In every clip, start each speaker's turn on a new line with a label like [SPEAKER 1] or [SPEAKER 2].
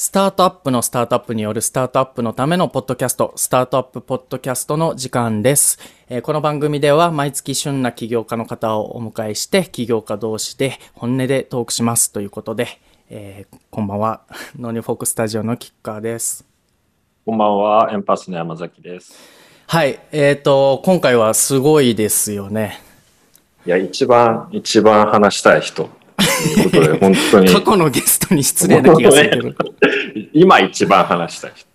[SPEAKER 1] スタートアップのスタートアップによるスタートアップのためのポッドキャスト、スタートアップポッドキャストの時間です。えーこの番組では毎月旬な起業家の方をお迎えして、起業家同士で本音でトークしますということで、えーこんばんは、ノーニューフォークスタジオのキッカーです。
[SPEAKER 2] こんばんは、エンパスの山崎です。
[SPEAKER 1] はい、えっ、と、今回はすごいですよね。
[SPEAKER 2] いや、一番、一番話したい人。ことで、本当に。
[SPEAKER 1] 過去のゲストに失礼な気がするけど。
[SPEAKER 2] 今一番話したい人。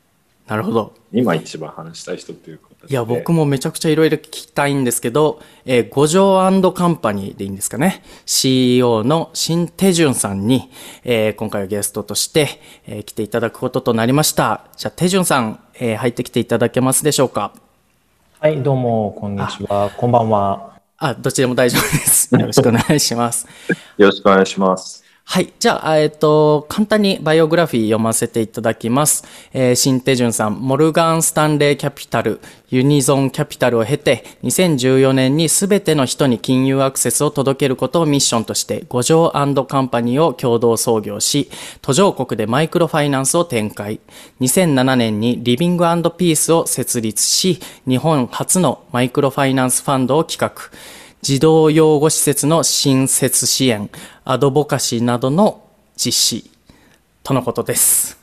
[SPEAKER 1] なるほど。
[SPEAKER 2] 今一番話したい人ということで。
[SPEAKER 1] いや、僕もめちゃくちゃいろいろ聞きたいんですけど、えー五条カンパニーでいいんですかね。CEO の新手順さんに、えー今回はゲストとして、えー来ていただくこととなりました。じゃあ、手順さん、えー入ってきていただけますでしょうか？
[SPEAKER 3] はい、どうも、こんにちは。こんばんは。
[SPEAKER 1] あ、どっちでも大丈夫です。よろしくお願いします。
[SPEAKER 2] よろしくお願いします。
[SPEAKER 1] はい。じゃあ、えっ、と、簡単にバイオグラフィー読ませていただきます。えー、新手順さん、モルガン・スタンレー・キャピタル、ユニゾン・キャピタルを経て、2014年に全ての人に金融アクセスを届けることをミッションとして、五条カンパニーを共同創業し、途上国でマイクロファイナンスを展開。2007年にリビングピースを設立し、日本初のマイクロファイナンスファンドを企画。児童養護施設の新設支援、アドボカシーなどの実施とのことです。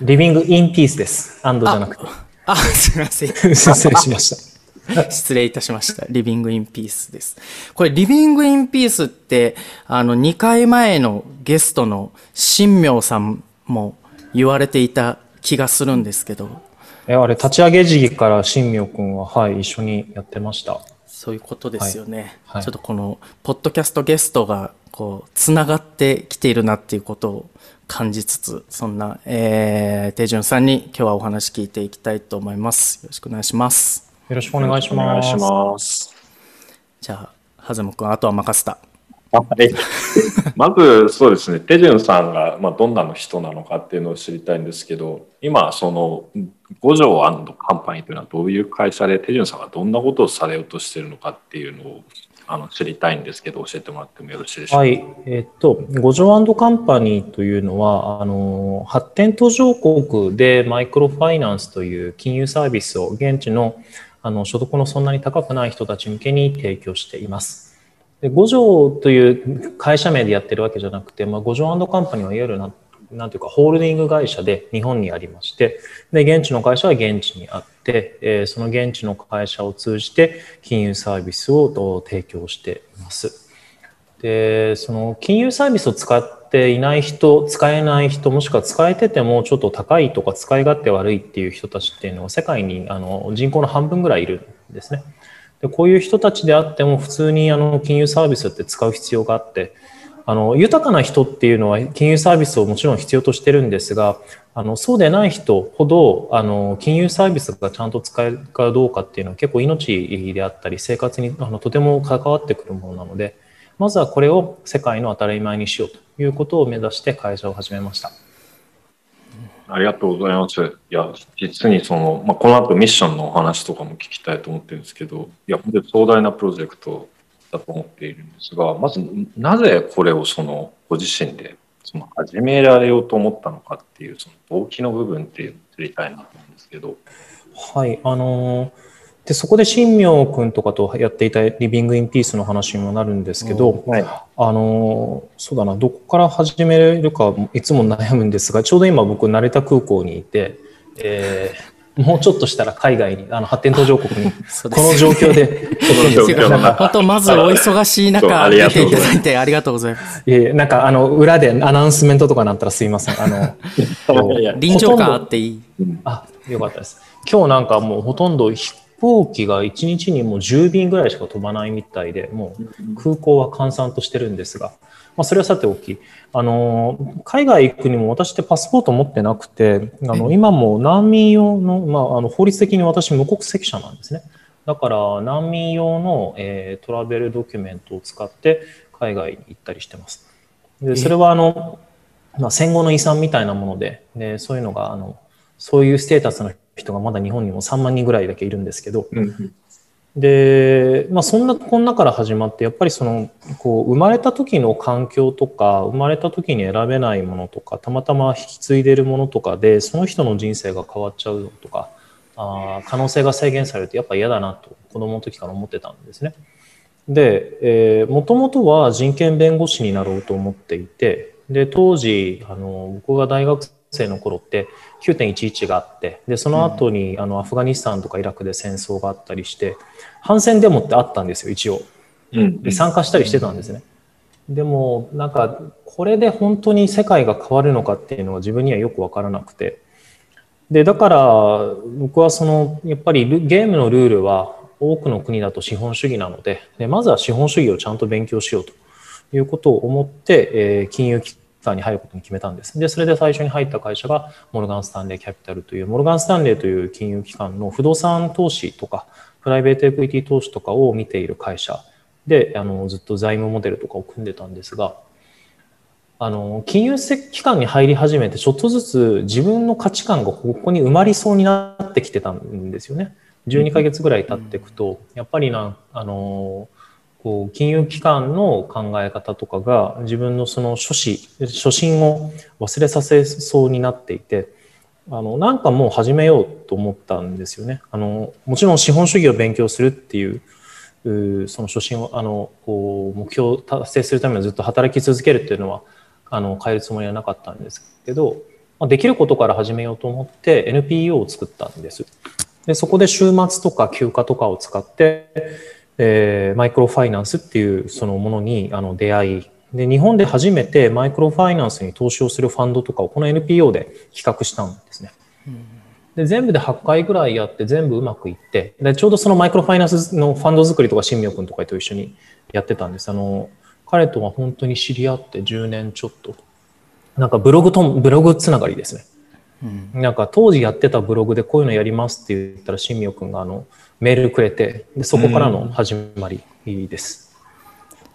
[SPEAKER 3] リビングインピースです。アンドじゃなくて。
[SPEAKER 1] あ、すみません。
[SPEAKER 3] 失礼しました。
[SPEAKER 1] 失礼いたしました。リビングインピースです。これ、リビングインピースって、あの、2回前のゲストの新明さんも言われていた気がするんですけど、
[SPEAKER 3] え、あれ、立ち上げ時期から新明くんは、はい、一緒にやってました。
[SPEAKER 1] そういうことですよね。
[SPEAKER 3] はいはい
[SPEAKER 1] ちょっとこの、ポッドキャストゲストが、こう、つながってきているなっていうことを感じつつ、そんな、えー、手順さんに今日はお話聞いていきたいと思います。よろしくお願いします。
[SPEAKER 3] よろしくお願いし
[SPEAKER 2] お願いし
[SPEAKER 3] ます。
[SPEAKER 1] じゃあ、はずむくん、あとは任せた。
[SPEAKER 2] はい。まず、そうですね、テジュンさんが、まあ、どんなの人なのかっていうのを知りたいんですけど、今、その、五条カンパニーというのはどういう会社で、テジュンさんがどんなことをされようとしているのかっていうのをあの知りたいんですけど、教えてもらってもよろしいでしょうか？
[SPEAKER 3] はい。えっと、五条カンパニーというのは、あの、発展途上国でマイクロファイナンスという金融サービスを現地のあの所得のそんなに高くない人たち向けに提供しています。で五条という会社名でやってるわけじゃなくて、まあ、五条カンパニーはいわゆるなんていうかホールディング会社で日本にありましてで現地の会社は現地にあって、えーその現地の会社を通じて金融サービスをと提供しています。でその金融サービスを使っていない人使えない人もしくは使えててもちょっと高いとか使い勝手悪いっていう人たちっていうのは世界にあの人口の半分ぐらいいるんですね。でこういう人たちであっても普通にあの金融サービスって使う必要があってあの豊かな人っていうのは金融サービスをもちろん必要としてるんですがあのそうでない人ほどあの金融サービスがちゃんと使えるかどうかっていうのは結構命であったり生活にあのとても関わってくるものなのでまずはこれを世界の当たり前にしようということを目指して会社を始めました。
[SPEAKER 2] ありがとうございます。いや、実にその、まあ、この後ミッションのお話とかも聞きたいと思ってるんですけど、いや、本当に壮大なプロジェクトだと思っているんですが、まず、なぜこれをその、ご自身で、その、始められようと思ったのかっていう、その、動機の部分っていうのを知りたいなと思うんですけど、
[SPEAKER 3] はい、あのーでそこで新明君とかとやっていたリビングインピースの話にもなるんですけど、
[SPEAKER 2] はい。
[SPEAKER 3] あのーそうだなどこから始めるかいつも悩むんですがちょうど今僕成田空港にいて、えーもうちょっとしたら海外にあの発展途上国に この状況で
[SPEAKER 1] 本当、まずお忙しい中、
[SPEAKER 2] ありがとう
[SPEAKER 1] 出ていただいてありがとうございます。
[SPEAKER 3] いえなんかあの裏でアナウンスメントとかなったらすいません。あの
[SPEAKER 1] 臨場感あっていい。
[SPEAKER 3] あよかったです。今日なんかもうほとんど飛行機が1日にもう10便ぐらいしか飛ばないみたいでもう空港は閑散としてるんですが、まあ、それはさておきあの海外行くにも私ってパスポート持ってなくてあの今も難民用の,、まあ、あの法律的に私無国籍者なんですね。だから難民用の、えートラベルドキュメントを使って海外に行ったりしてます。でそれはあの、まあ、戦後の遺産みたいなものででそういうのがあのそういうステータスの人がまだ日本にも3万人ぐらいだけいるんですけど、
[SPEAKER 2] うん
[SPEAKER 3] で、まあ、そんなこんなから始まってやっぱりそのこう生まれた時の環境とか生まれた時に選べないものとかたまたま引き継いでいるものとかでその人の人生が変わっちゃうとかあ可能性が制限されるとやっぱ嫌だなと子供の時から思ってたんですね。で、えー、もともとは人権弁護士になろうと思っていてで当時あの僕が大学生の頃って9.11があってでその後に、あのアフガニスタンとかイラクで戦争があったりして反戦デモってあったんですよ一応。で参加したりしてたんですね。でもなんかこれで本当に世界が変わるのかっていうのは自分にはよく分からなくてでだから僕はそのやっぱりゲームのルールは多くの国だと資本主義なのででまずは資本主義をちゃんと勉強しようということを思って、えー、金融機関に入ることに決めたんです。で、それで最初に入った会社がモルガン・スタンレー・キャピタルという、モルガン・スタンレーという金融機関の不動産投資とか、プライベートエクイティ投資とかを見ている会社で、あの、ずっと財務モデルとかを組んでたんですが、あの、金融機関に入り始めて、ちょっとずつ自分の価値観がここに埋まりそうになってきてたんですよね。12ヶ月ぐらい経っていくと、やっぱりな、あの、こう金融機関の考え方とかが自分のその初心初心を忘れさせそうになっていてあのなんかもう始めようと思ったんですよね。あのもちろん資本主義を勉強するっていうその初心をあのこう目標を達成するためにずっと働き続けるっていうのはあの変えるつもりはなかったんですけど、まあ、できることから始めようと思って NPO を作ったんです。でそこで週末とか休暇とかを使ってえー、マイクロファイナンスっていうそのものにあの出会いで日本で初めてマイクロファイナンスに投資をするファンドとかをこの NPO で企画したんですね。で全部で8回ぐらいやって全部うまくいってでちょうどそのマイクロファイナンスのファンド作りとか新明君とかと一緒にやってたんです。あの彼とは本当に知り合って10年ちょっとなんかブログとブログつながりですね。うん、なんか当時やってたブログでこういうのやりますって言ったら新明君があのメールくれてでそこからの始まりです。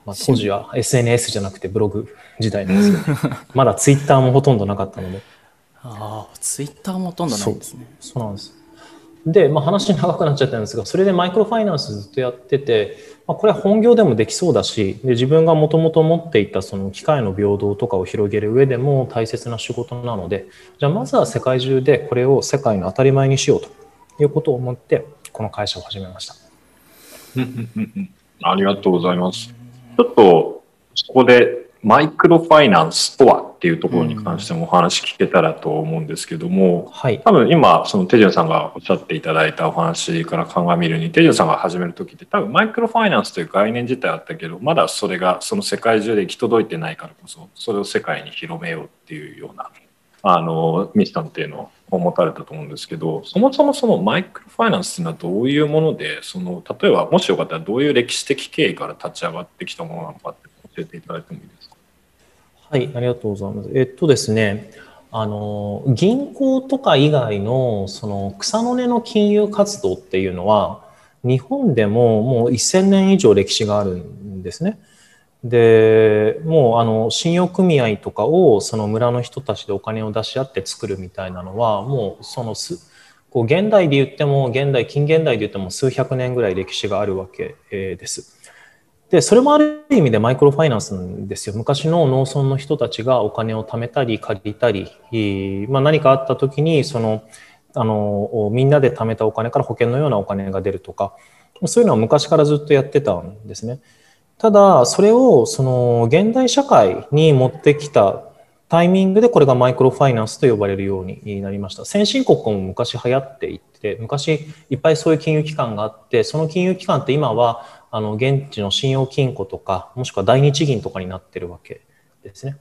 [SPEAKER 3] まあ、当時は SNS じゃなくてブログ時代なんですけど、まだツイッターもほとんどなかったので。
[SPEAKER 1] ああ、ツイッターもほとんどないんですね。
[SPEAKER 3] そうなんです。で、まあ、話長くなっちゃったんですが、それでマイクロファイナンスずっとやってて、まあ、これは本業でもできそうだし、で自分がもともと持っていたその機械の平等とかを広げる上でも大切な仕事なので、じゃあまずは世界中でこれを世界の当たり前にしようということを思って、この会社を始めました。
[SPEAKER 2] ありがとうございます。ちょっとそこでマイクロファイナンスとはっていうところに関してもお話聞けたらと思うんですけども、うん、はい、多分今その手順さんがおっしゃっていただいたお話から鑑みるに手順さんが始める時って多分マイクロファイナンスという概念自体あったけどまだそれがその世界中で行き届いてないからこそそれを世界に広めようっていうようなあのミッションっていうのをを持たれたと思うんですけどそもそもそのマイクロファイナンスっていうのはどういうものでその例えばもしよかったらどういう歴史的経緯から立ち上がってきたものなのかって教えていただいてもいいですか？
[SPEAKER 3] はい、ありがとうございます。えっとですね、あの銀行とか以外のその草の根の金融活動っていうのは日本でももう1000年以上歴史があるんですね。でもうあの信用組合とかをその村の人たちでお金を出し合って作るみたいなのはもうそのすこう現代で言っても現代近現代で言っても数百年ぐらい歴史があるわけです。でそれもある意味でマイクロファイナンスなんですよ昔の農村の人たちがお金を貯めたり借りたり、まあ、何かあった時にそのあのみんなで貯めたお金から保険のようなお金が出るとかそういうのは昔からずっとやってたんですね。ただ、それをその現代社会に持ってきたタイミングでこれがマイクロファイナンスと呼ばれるようになりました。先進国も昔流行っていて、昔いっぱいそういう金融機関があって、その金融機関って今はあの現地の信用金庫とか、もしくは大日銀とかになってるわけですね。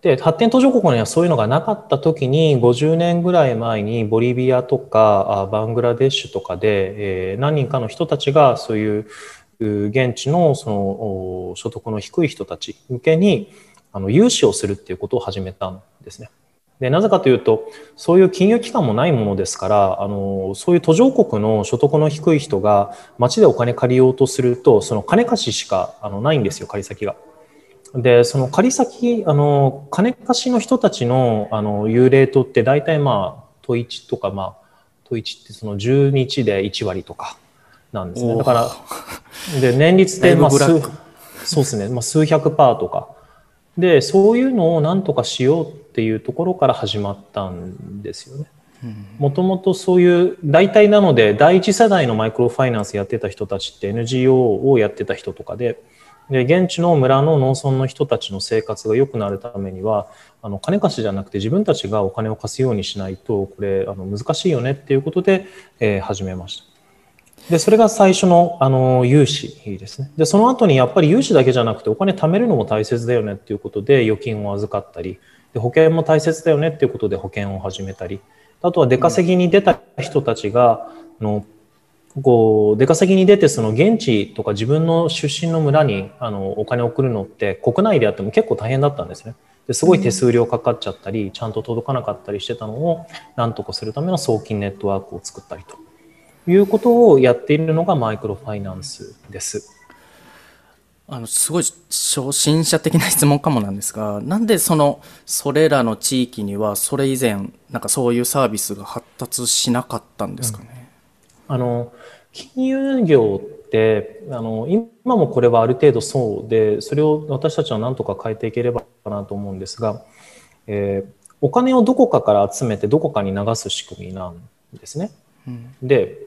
[SPEAKER 3] で、発展途上国にはそういうのがなかった時に、50年ぐらい前にボリビアとかバングラデシュとかで、え何人かの人たちがそういう現地のその所得の低い人たち向けにあの融資をするっていうことを始めたんですね。でなぜかというとそういう金融機関もないものですからあのそういう途上国の所得の低い人が町でお金借りようとするとその金貸ししかあのないんですよ借り先が。でその借り先あの金貸しの人たちのあのユーレートって大体まあ都一とかまあ都一ってその10日で1割とかなんですね。だから、で、年率で、まあ、数、そうですね、まあ、数百パーとか。で、そういうのをなんとかしようっていうところから始まったんですよね。もともとそういう大体なので第一世代のマイクロファイナンスやってた人たちって NGO をやってた人とかでで現地の村の農村の人たちの生活が良くなるためにはあの金貸しじゃなくて自分たちがお金を貸すようにしないとこれあの難しいよねっていうことで、えー、始めました。でそれが最初のあの融資ですね。でその後にやっぱり融資だけじゃなくてお金貯めるのも大切だよねっていうことで預金を預かったりで保険も大切だよねっていうことで保険を始めたりあとは出稼ぎに出た人たちが、あのこう出稼ぎに出てその現地とか自分の出身の村にあのお金を送るのって国内であっても結構大変だったんですね。ですごい手数料かかっちゃったりちゃんと届かなかったりしてたのをなんとかするための送金ネットワークを作ったりということをやっているのがマイクロファイナンスです。
[SPEAKER 1] あのすごい初心者的な質問かもなんですが なんでそのそれらの地域にはそれ以前なんかそういうサービスが発達しなかったんですかね、
[SPEAKER 3] うん、あの金融業ってあの今もこれはある程度そうでそれを私たちは何とか変えていければなと思うんですが、えー、お金をどこかから集めてどこかに流す仕組みなんですね。うん、で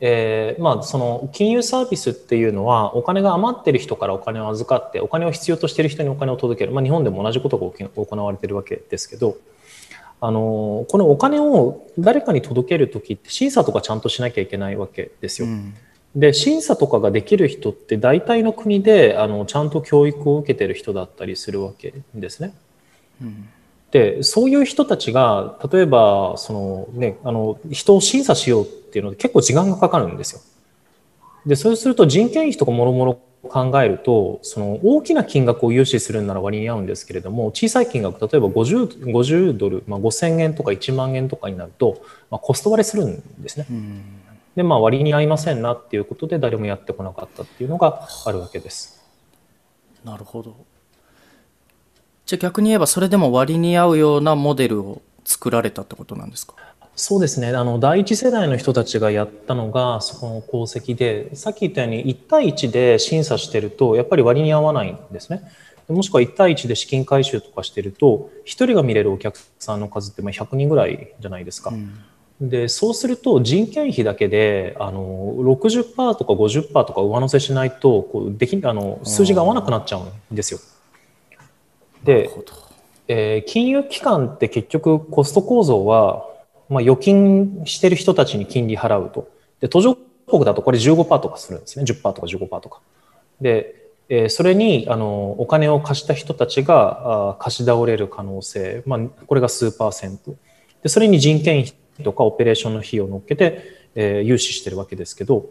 [SPEAKER 3] えー、まあ、その金融サービスっていうのはお金が余ってる人からお金を預かってお金を必要としている人にお金を届ける、まあ、日本でも同じことが行われてるわけですけどあのこのお金を誰かに届ける時って審査とかちゃんとしなきゃいけないわけですよ。うん、で審査とかができる人って大体の国であのちゃんと教育を受けてる人だったりするわけですね。うんでそういう人たちが例えばその、ね、あの人を審査しようっていうので結構時間がかかるんですよ。でそうすると人件費とかもろもろ考えるとその大きな金額を融資するなら割に合うんですけれども小さい金額例えば 50, 50ドル、まあ、5000円とか1万円とかになると、まあ、コスト割れするんですね。でまあ割に合いませんなっていうことで誰もやってこなかったっていうのがあるわけです。
[SPEAKER 1] なるほど。じゃあ逆に言えばそれでも割に合うようなモデルを作られたってことなんですか？
[SPEAKER 3] そうですねあの第一世代の人たちがやったのがそこの功績でさっき言ったように1対1で審査してるとやっぱり割に合わないんですね。もしくは1対1で資金回収とかしてると1人が見れるお客さんの数ってまあ100人ぐらいじゃないですか。うんでそうすると人件費だけであの60%とか50%とか上乗せしないとこうできあの数字が合わなくなっちゃうんですよ。で、えー、金融機関って結局コスト構造は、まあ、預金してる人たちに金利払うと。で、途上国だとこれ15%とかするんですね。10%とか15%とか。で、えー、それにあのお金を貸した人たちがあ貸し倒れる可能性、まあ、これが数パーセント。で、それに人件費とかオペレーションの費用を乗っけて、えー、融資してるわけですけど、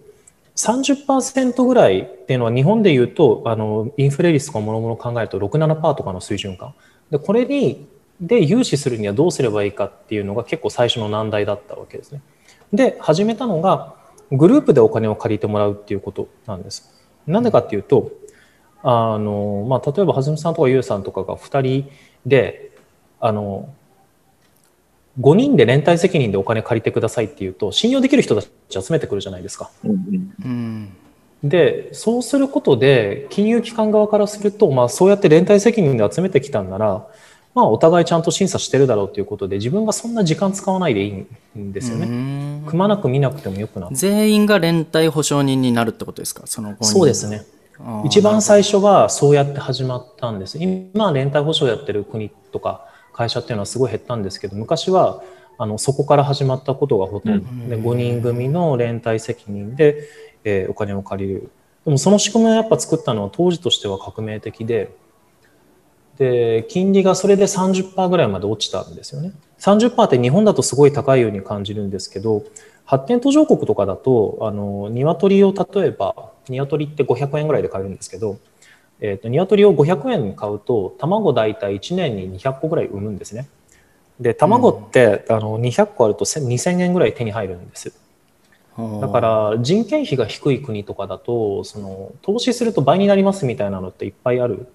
[SPEAKER 3] 30%ぐらいっていうのは日本でいうとあのインフレ率とかもろもろ考えると67%とかの水準感でこれにで融資するにはどうすればいいかっていうのが結構最初の難題だったわけですね。で始めたのがグループでお金を借りてもらうっていうことなんです。なんでかっていうとあの、まあ、例えばはずみさんとかゆうさんとかが2人であの5人で連帯責任でお金借りてくださいっていうと信用できる人たち集めてくるじゃないですか。うんでそうすることで金融機関側からすると、まあ、そうやって連帯責任で集めてきたんなら、まあ、お互いちゃんと審査してるだろうということで自分がそんな時間使わないでいいんですよね。くまなく見なくてもよくなる
[SPEAKER 1] 全員が連帯保証人になるってことですか？その
[SPEAKER 3] そうですね。一番最初はそうやって始まったんです。今連帯保証やってる国とか会社っていうのはすごい減ったんですけど昔はあのそこから始まったことがほとんど。で5人組の連帯責任で、えー、お金を借りる。でもその仕組みをやっぱ作ったのは当時としては革命的でで金利がそれで30%ぐらいまで落ちたんですよね30%って日本だとすごい高いように感じるんですけど発展途上国とかだとあの鶏を例えば鶏って500円ぐらいで買えるんですけどえーと、鶏を500円買うと卵大体1年に200個ぐらい産むんですね。で卵って、うん、あの200個あると2000円ぐらい手に入るんです。だから人件費が低い国とかだとその投資すると倍になりますみたいなのっていっぱいある。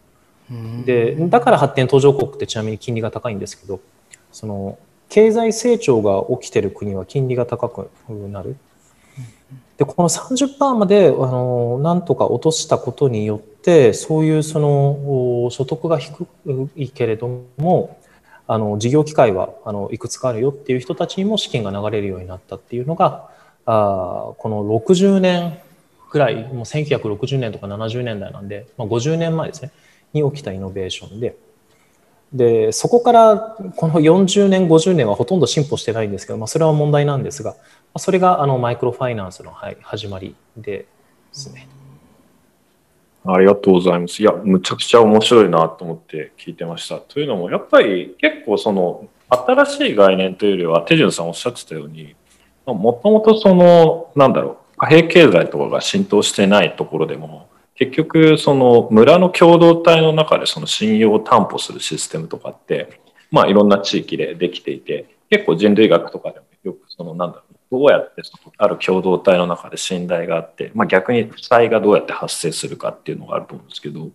[SPEAKER 3] でだから発展途上国ってちなみに金利が高いんですけどその経済成長が起きてる国は金利が高くなる。っでこの30%まであのなんとか落としたことによってそういうその所得が低いけれどもあの事業機会はあのいくつかあるよっていう人たちにも資金が流れるようになったっていうのがあこの60年ぐらいもう1960年とか70年代なんで、まあ、50年前ですねに起きたイノベーションででそこからこの40年50年はほとんど進歩してないんですけど、まあ、それは問題なんですがそれがあのマイクロファイナンスの、はい、始まりですね。
[SPEAKER 2] ありがとうございます。いや、むちゃくちゃ面白いなと思って聞いてました。というのも、やっぱり結構その新しい概念というよりは、手順さんおっしゃってたように、もともとその、なんだろう、貨幣経済とかが浸透してないところでも、結局その村の共同体の中でその信用を担保するシステムとかって、まあいろんな地域でできていて、結構人類学とかでもよくそのなんだろう、どうやってそのある共同体の中で信頼があって、まあ逆に負債がどうやって発生するかっていうのがあると思うんですけど、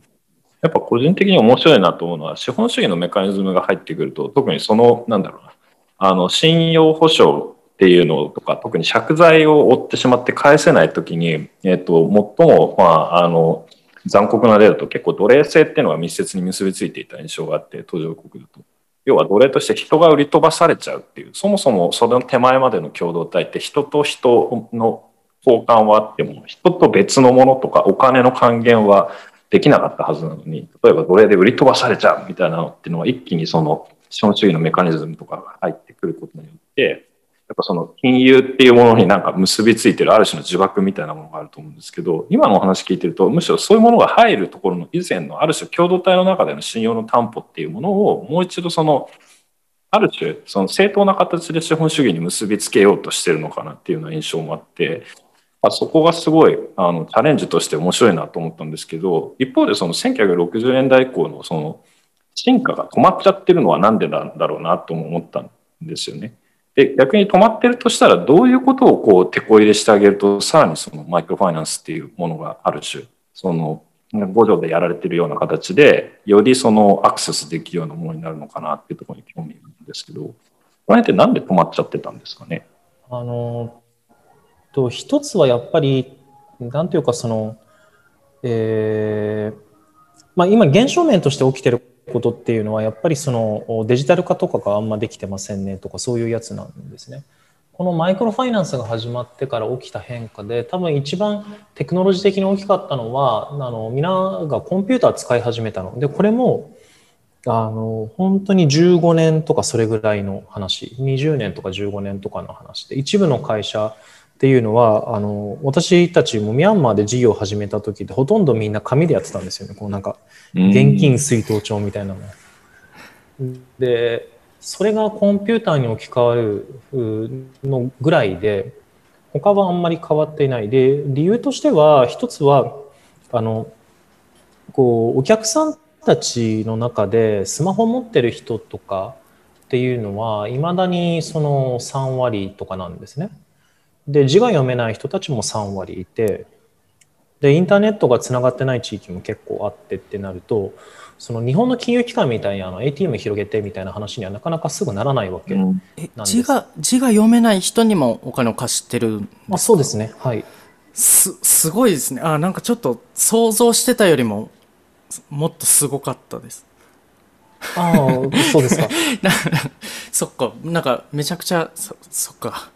[SPEAKER 2] やっぱ個人的に面白いなと思うのは、資本主義のメカニズムが入ってくると、特にその、なんだろうな、あの、信用保証っていうのとか、特に借財を負ってしまって返せないときに、えっ、と、最も、まあ、あの、残酷な例だと結構奴隷制っていうのが密接に結びついていた印象があって、途上国だと。要は奴隷として人が売り飛ばされちゃうっていう、そもそもその手前までの共同体って人と人の交換はあっても、人と別のものとかお金の還元はできなかったはずなのに、例えば奴隷で売り飛ばされちゃうみたいなのっていうのは一気にその資本主義のメカニズムとかが入ってくることによって、っぱその金融っていうものになんか結びついてるある種の呪縛みたいなものがあると思うんですけど、今のお話聞いてると、むしろそういうものが入るところの以前のある種共同体の中での信用の担保っていうものをもう一度その、ある種その正当な形で資本主義に結びつけようとしてるのかなっていうような印象もあって、あそこがすごいあのチャレンジとして面白いなと思ったんですけど、一方でその1960年代以降のその進化が止まっちゃってるのはなんでなんだろうなとも思ったんですよね。で、逆に止まってるとしたら、どういうことをこう、手こ入れしてあげると、さらにそのマイクロファイナンスっていうものがある種、その、五条でやられてるような形で、よりそのアクセスできるようなものになるのかなっていうところに興味があるんですけど、これってなんで止まっちゃってたんですかね？
[SPEAKER 3] あの、と、一つはやっぱり、なんていうかその、えー、まあ今現象面として起きてることっていうのはやっぱりそのデジタル化とかがあんまできてませんねとかそういうやつなんですね。このマイクロファイナンスが始まってから起きた変化で多分一番テクノロジー的に大きかったのはあの皆がコンピューター使い始めたの。でこれもあの本当に15年とかそれぐらいの話。20年とか15年とかの話で一部の会社っていうのはあの私たちもミャンマーで事業を始めた時ってほとんどみんな紙でやってたんですよね。こうなんか現金出納帳みたいなの。でそれがコンピューターに置き換わるのぐらいで他はあんまり変わっていないで理由としては一つはあのこうお客さんたちの中でスマホ持ってる人とかっていうのはいまだにその3割とかなんですね。で、字が読めない人たちも3割いて、で、インターネットがつながってない地域も結構あってってなると、その日本の金融機関みたいにあの ATM 広げてみたいな話にはなかなかすぐならないわけなんです、
[SPEAKER 1] 字が字が読めない人にもお金を貸してる
[SPEAKER 3] あそうですね。はい。
[SPEAKER 1] すすごいですね。あなんかちょっと想像してたよりももっとすごかったです。
[SPEAKER 3] ああそうですか。
[SPEAKER 1] そっか。なんかめちゃくちゃそそっか。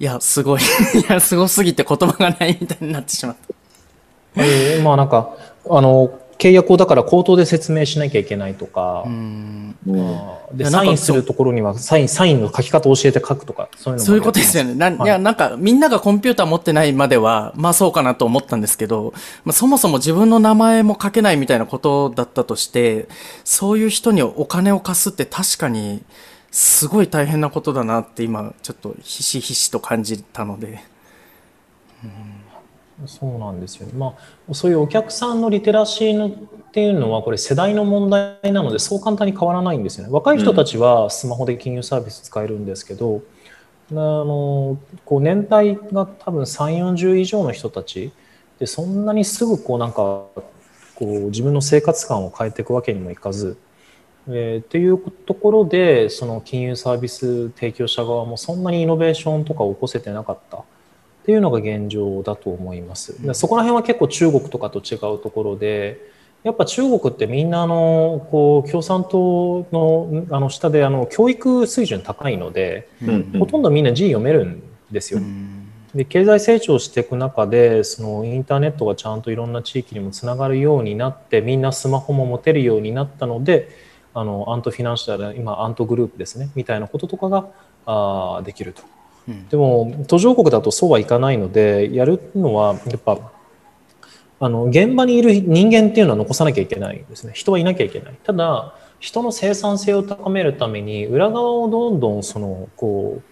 [SPEAKER 1] いや、すごい。いや、すごすぎて言葉がないみたいになってしまった。
[SPEAKER 3] えー、まあなんか、あの、契約をだから口頭で説明しなきゃいけないとか、でサインするところにはサインサインの書き方を教えて書くとか、
[SPEAKER 1] そういうのそういうことですよね。な、はい、いや、なんかみんながコンピューター持ってないまでは、まあそうかなと思ったんですけど、まあ、そもそも自分の名前も書けないみたいなことだったとして、そういう人にお金を貸すって確かに、すごい大変なことだなって今ちょっとひしひしと感じたので、
[SPEAKER 3] うん、そうなんですよね、まあ、そういうお客さんのリテラシーのっていうのはこれ世代の問題なのでそう簡単に変わらないんですよね。若い人たちはスマホで金融サービス使えるんですけど、うん、あのこう年代が多分3 4 0以上の人たちでそんなにすぐこうなんかこう自分の生活感を変えていくわけにもいかず。えー、っていうところでその金融サービス提供者側もそんなにイノベーションとか起こせてなかったっっていうのが現状だと思います。そこら辺は結構中国とかと違うところで、やっぱ中国ってみんなあのこう共産党のあの下であの教育水準高いので、うんうん、ほとんどみんな字読めるんですよ。で経済成長していく中でそのインターネットがちゃんといろんな地域にもつながるようになってみんなスマホも持てるようになったのであのアントフィナンシャル今アントグループですねみたいなこととかがあできると。でも途上国だとそうはいかないのでやるのはやっぱあの現場にいる人間っていうのは残さなきゃいけないですね。人はいなきゃいけない。ただ人の生産性を高めるために裏側をどんどんそのこう、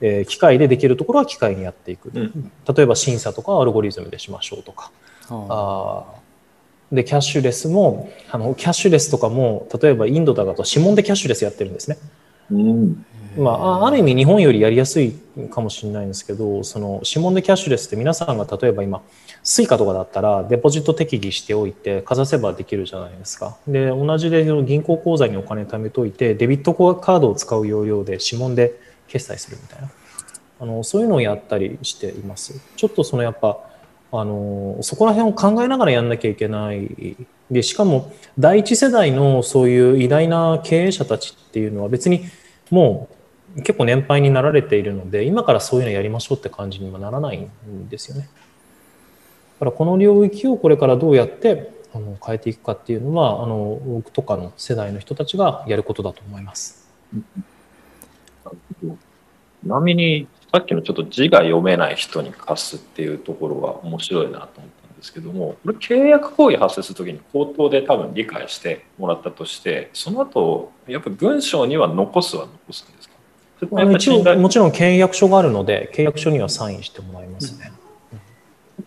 [SPEAKER 3] えー、機械でできるところは機械にやっていく、うん、例えば審査とかアルゴリズムでしましょうとか、あでキャッシュレスもあのキャッシュレスとかも例えばインドだと指紋でキャッシュレスやってるんですね、うん、まあ、ある意味日本よりやりやすいかもしれないんですけどその指紋でキャッシュレスって皆さんが例えば今スイカとかだったらデポジット適宜しておいてかざせばできるじゃないですか。で同じで銀行口座にお金貯めといてデビットカードを使う要領で指紋で決済するみたいな。あのそういうのをやったりしています。ちょっとそのやっぱあのそこら辺を考えながらやんなきゃいけない。でしかも第一世代のそういう偉大な経営者たちっていうのは別にもう結構年配になられているので今からそういうのやりましょうって感じにはならないんですよね。だからこの領域をこれからどうやってあの変えていくかっていうのはあの僕とかの世代の人たちがやることだと思います。
[SPEAKER 2] ちなみにさっきのちょっと字が読めない人に貸すっていうところが面白いなと思ったんですけどもこれ契約行為発生するときに口頭で多分理解してもらったとしてその後やっぱ文章には残すは残すんですか
[SPEAKER 3] あの一応もちろん契約書があるので契約書にはサインしてもらいますね。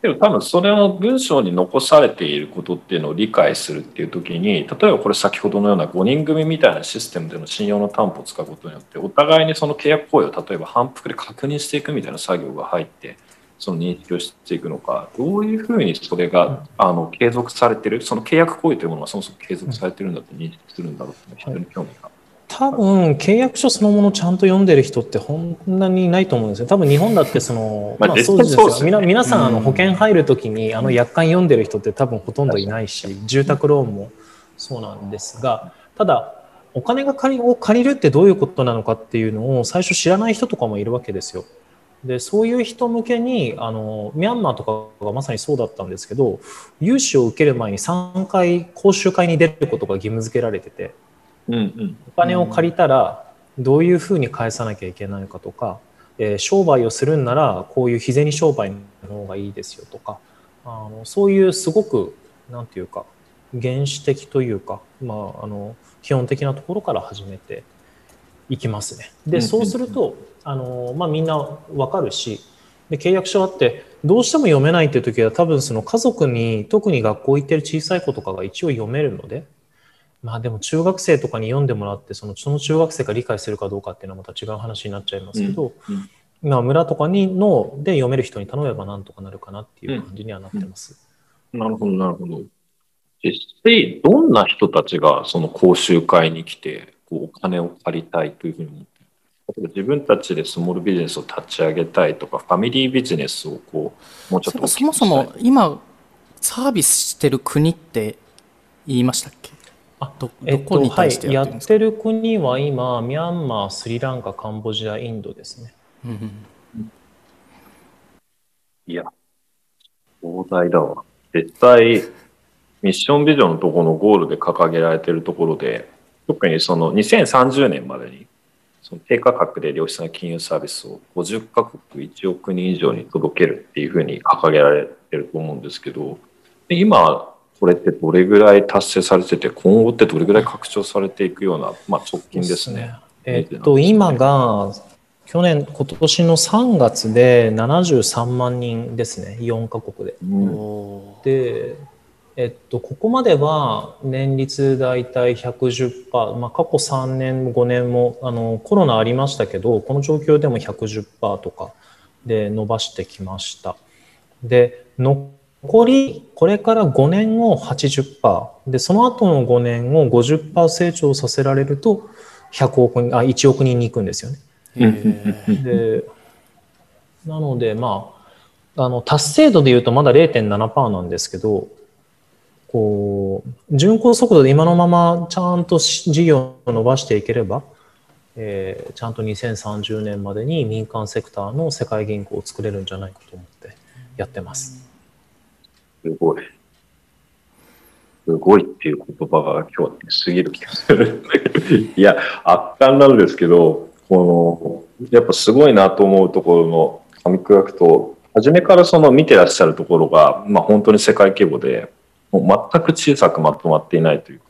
[SPEAKER 2] けど多分それの文章に残されていることっていうのを理解するっていう時に例えばこれ先ほどのような5人組みたいなシステムでの信用の担保を使うことによってお互いにその契約行為を例えば反復で確認していくみたいな作業が入ってその認識をしていくのかどういうふうにそれがあの継続されてるその契約行為というものがそもそも継続されてるんだと認識するんだろうっていうのは非常に興味が
[SPEAKER 3] 多分契約書そのものちゃんと読んでる人ってこんなにいないと思うんですよ。多分日本だってその、まあ、そうですよ。皆皆さんあの保険入るときにあの約款読んでる人って多分ほとんどいないし、住宅ローンもそうなんですが、ただお金が借りを借りるってどういうことなのかっていうのを最初知らない人とかもいるわけですよ。でそういう人向けにあのミャンマーとかがまさにそうだったんですけど融資を受ける前に3回講習会に出ることが義務付けられててうんうん、お金を借りたらどういうふうに返さなきゃいけないかとか、えー、商売をするんならこういう日銭商売の方がいいですよとかあのそういうすごくなんていうか原始的というか、まあ、あの基本的なところから始めていきますね。でそうするとあの、まあ、みんな分かるしで契約書あってどうしても読めないっていう時は多分その家族に特に学校行ってる小さい子とかが一応読めるのでまあでも中学生とかに読んでもらってそのその中学生が理解するかどうかっていうのはまた違う話になっちゃいますけど、うんうん、まあ村とかにので読める人に頼めばなんとかなるかなっていう感じにはなってます。
[SPEAKER 2] うん、なるほどなるほど。実際どんな人たちがその講習会に来てこうお金を借りたいというふうに思って例えば自分たちでスモールビジネスを立ち上げたいとかファミリービジネスをこうもうちょっと
[SPEAKER 1] そもそも今サービスしてる国って言いましたっけ？
[SPEAKER 3] あどどこに対してやってるんですか、はい、やってる国は今、ミャンマー、スリランカ、カンボジア、インドですね。
[SPEAKER 2] いや、壮大だわ。絶対、ミッションビジョンのところのゴールで掲げられてるところで、特にその2030年までに、その低価格で良質な金融サービスを50カ国1億人以上に届けるっていうふうに掲げられてると思うんですけど、今、これってどれぐらい達成されてて、今後ってどれぐらい拡張されていくような、まあ、直近ですね。
[SPEAKER 3] えっと、今が、去年、今年の3月で73万人ですね、4カ国で。うん、で、えっと、ここまでは年率大体110%、まあ、過去3年、5年もあのコロナありましたけど、この状況でも110%とかで伸ばしてきました。で、残残り、これから5年を80%、で、その後の5年を50%成長させられると、100億人、あ、1億人に行くんですよね。で、なので、まあ、あの、達成度で言うとまだ0.7%なんですけど、こう、巡航速度で今のままちゃんと事業を伸ばしていければ、えー、ちゃんと2030年までに民間セクターの世界銀行を作れるんじゃないかと思ってやってます。
[SPEAKER 2] すごい。すごいっていう言葉が今日はすぎる気がする。いや、圧巻なんですけど、この、やっぱすごいなと思うところの上倉区と、初めからその見てらっしゃるところが、まあ本当に世界規模で、もう全く小さくまとまっていないというか、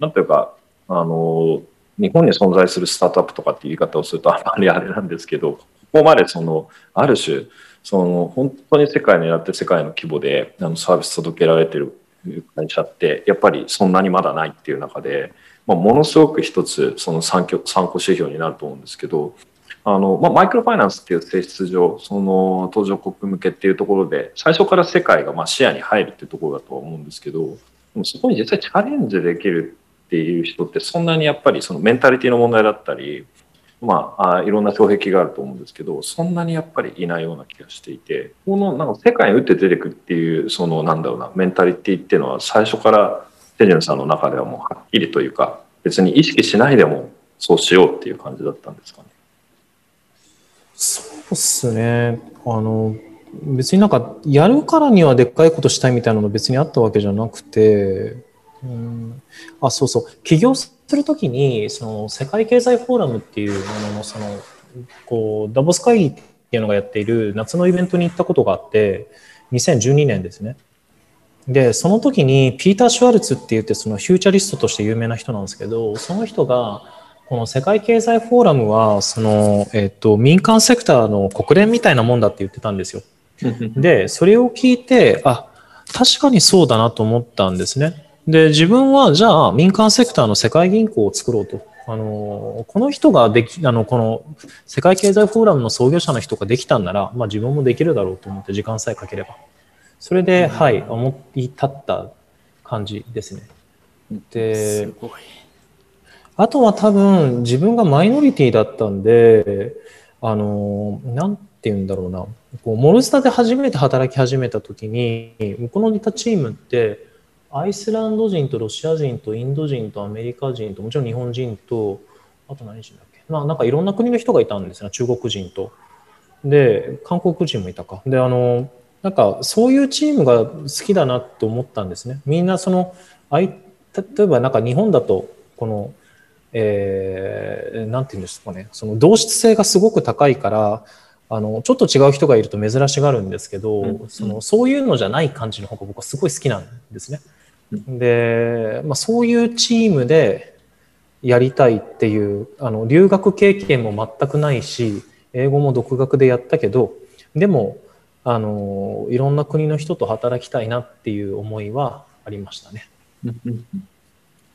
[SPEAKER 2] なんというか、あの、日本に存在するスタートアップとかっていう言い方をするとあまりあれなんですけど、ここまでその、ある種、その本当に世界狙って世界の規模であのサービス届けられてる会社ってやっぱりそんなにまだないっていう中で、まあ、ものすごく一つその参考参考指標になると思うんですけどあの、まあ、マイクロファイナンスっていう性質上その途上国向けっていうところで最初から世界がまあ視野に入るっていうところだと思うんですけどでもそこに実際チャレンジできるっていう人ってそんなにやっぱりそのメンタリティの問題だったりまあ、いろんな障壁があると思うんですけど、そんなにやっぱりいないような気がしていて、このなんか世界に打って出てくっていう、そのなんだろうな、メンタリティっていうのは最初からテジェンさんの中ではもうはっきりというか、別に意識しないでもそうしようっていう感じだったんですかね？
[SPEAKER 3] そうっすね。あの、別になんかやるからにはでっかいことしたいみたいなの別にあったわけじゃなくて、うん、あ、そうそう。起業するときに、その世界経済フォーラムっていうものの、その、こう、ダボス会議っていうのがやっている夏のイベントに行ったことがあって、2012年ですね。で、その時にピーター・シュワルツって言って、そのフューチャリストとして有名な人なんですけど、その人が、この世界経済フォーラムは、その、えっと、民間セクターの国連みたいなもんだって言ってたんですよ。で、それを聞いて、あ、確かにそうだなと思ったんですね。で、自分はじゃあ民間セクターの世界銀行を作ろうと。あの、この人ができ、あの、この世界経済フォーラムの創業者の人ができたんなら、まあ自分もできるだろうと思って時間さえかければ。それで、うん、はい、思い立った感じですね。で、あとは多分自分がマイノリティだったんで、あの、なんて言うんだろうな。こうモルスタで初めて働き始めた時に、向こうのいたチームって、アイスランド人とロシア人とインド人とアメリカ人ともちろん日本人とあと何人だっけ？まあなんかいろんな国の人がいたんですね中国人と。で韓国人もいたか。であのなんかそういうチームが好きだなと思ったんですね。みんなそのあい例えばなんか日本だとこのえー、なんて言うんですかねその同質性がすごく高いからあのちょっと違う人がいると珍しがるんですけど、うん、そのそういうのじゃない感じの方が僕はすごい好きなんですね。で、まあ、そういうチームでやりたいっていうあの留学経験も全くないし英語も独学でやったけどでもあのいろんな国の人と働きたいなっていう思いはありましたね。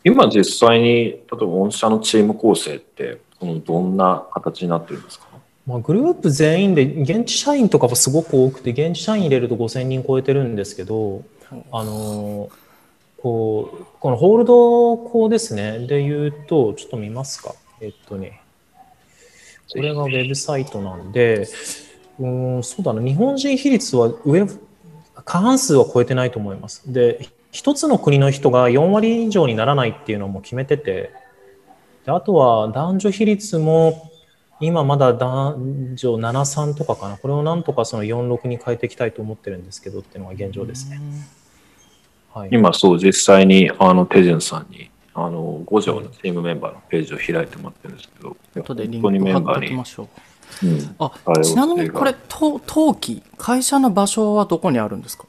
[SPEAKER 2] 今実際に例えば御社のチーム構成ってこのどんな形になってるんですか？
[SPEAKER 3] まあ、グループ全員で現地社員とかはすごく多くて現地社員入れると5000人超えてるんですけどあのこう、このホールド校ですね。で言うと、ちょっと見ますか。えっとね、これがウェブサイトなんで、うん、そうだな、日本人比率は上、過半数は超えてないと思います。で、一つの国の人が4割以上にならないっていうのも決めてて、であとは男女比率も今まだ男女73とかかな。これをなんとかその46に変えていきたいと思ってるんですけどっていうのが現状ですね。
[SPEAKER 2] はい、今そう実際にあのテジェンさんにあの五条のチームメンバーのページを開いてもらってるんですけど、
[SPEAKER 1] 後でリンク貼っておきましょう。うん、あちなみにこれ陶器会社の場所はどこにあるんですか？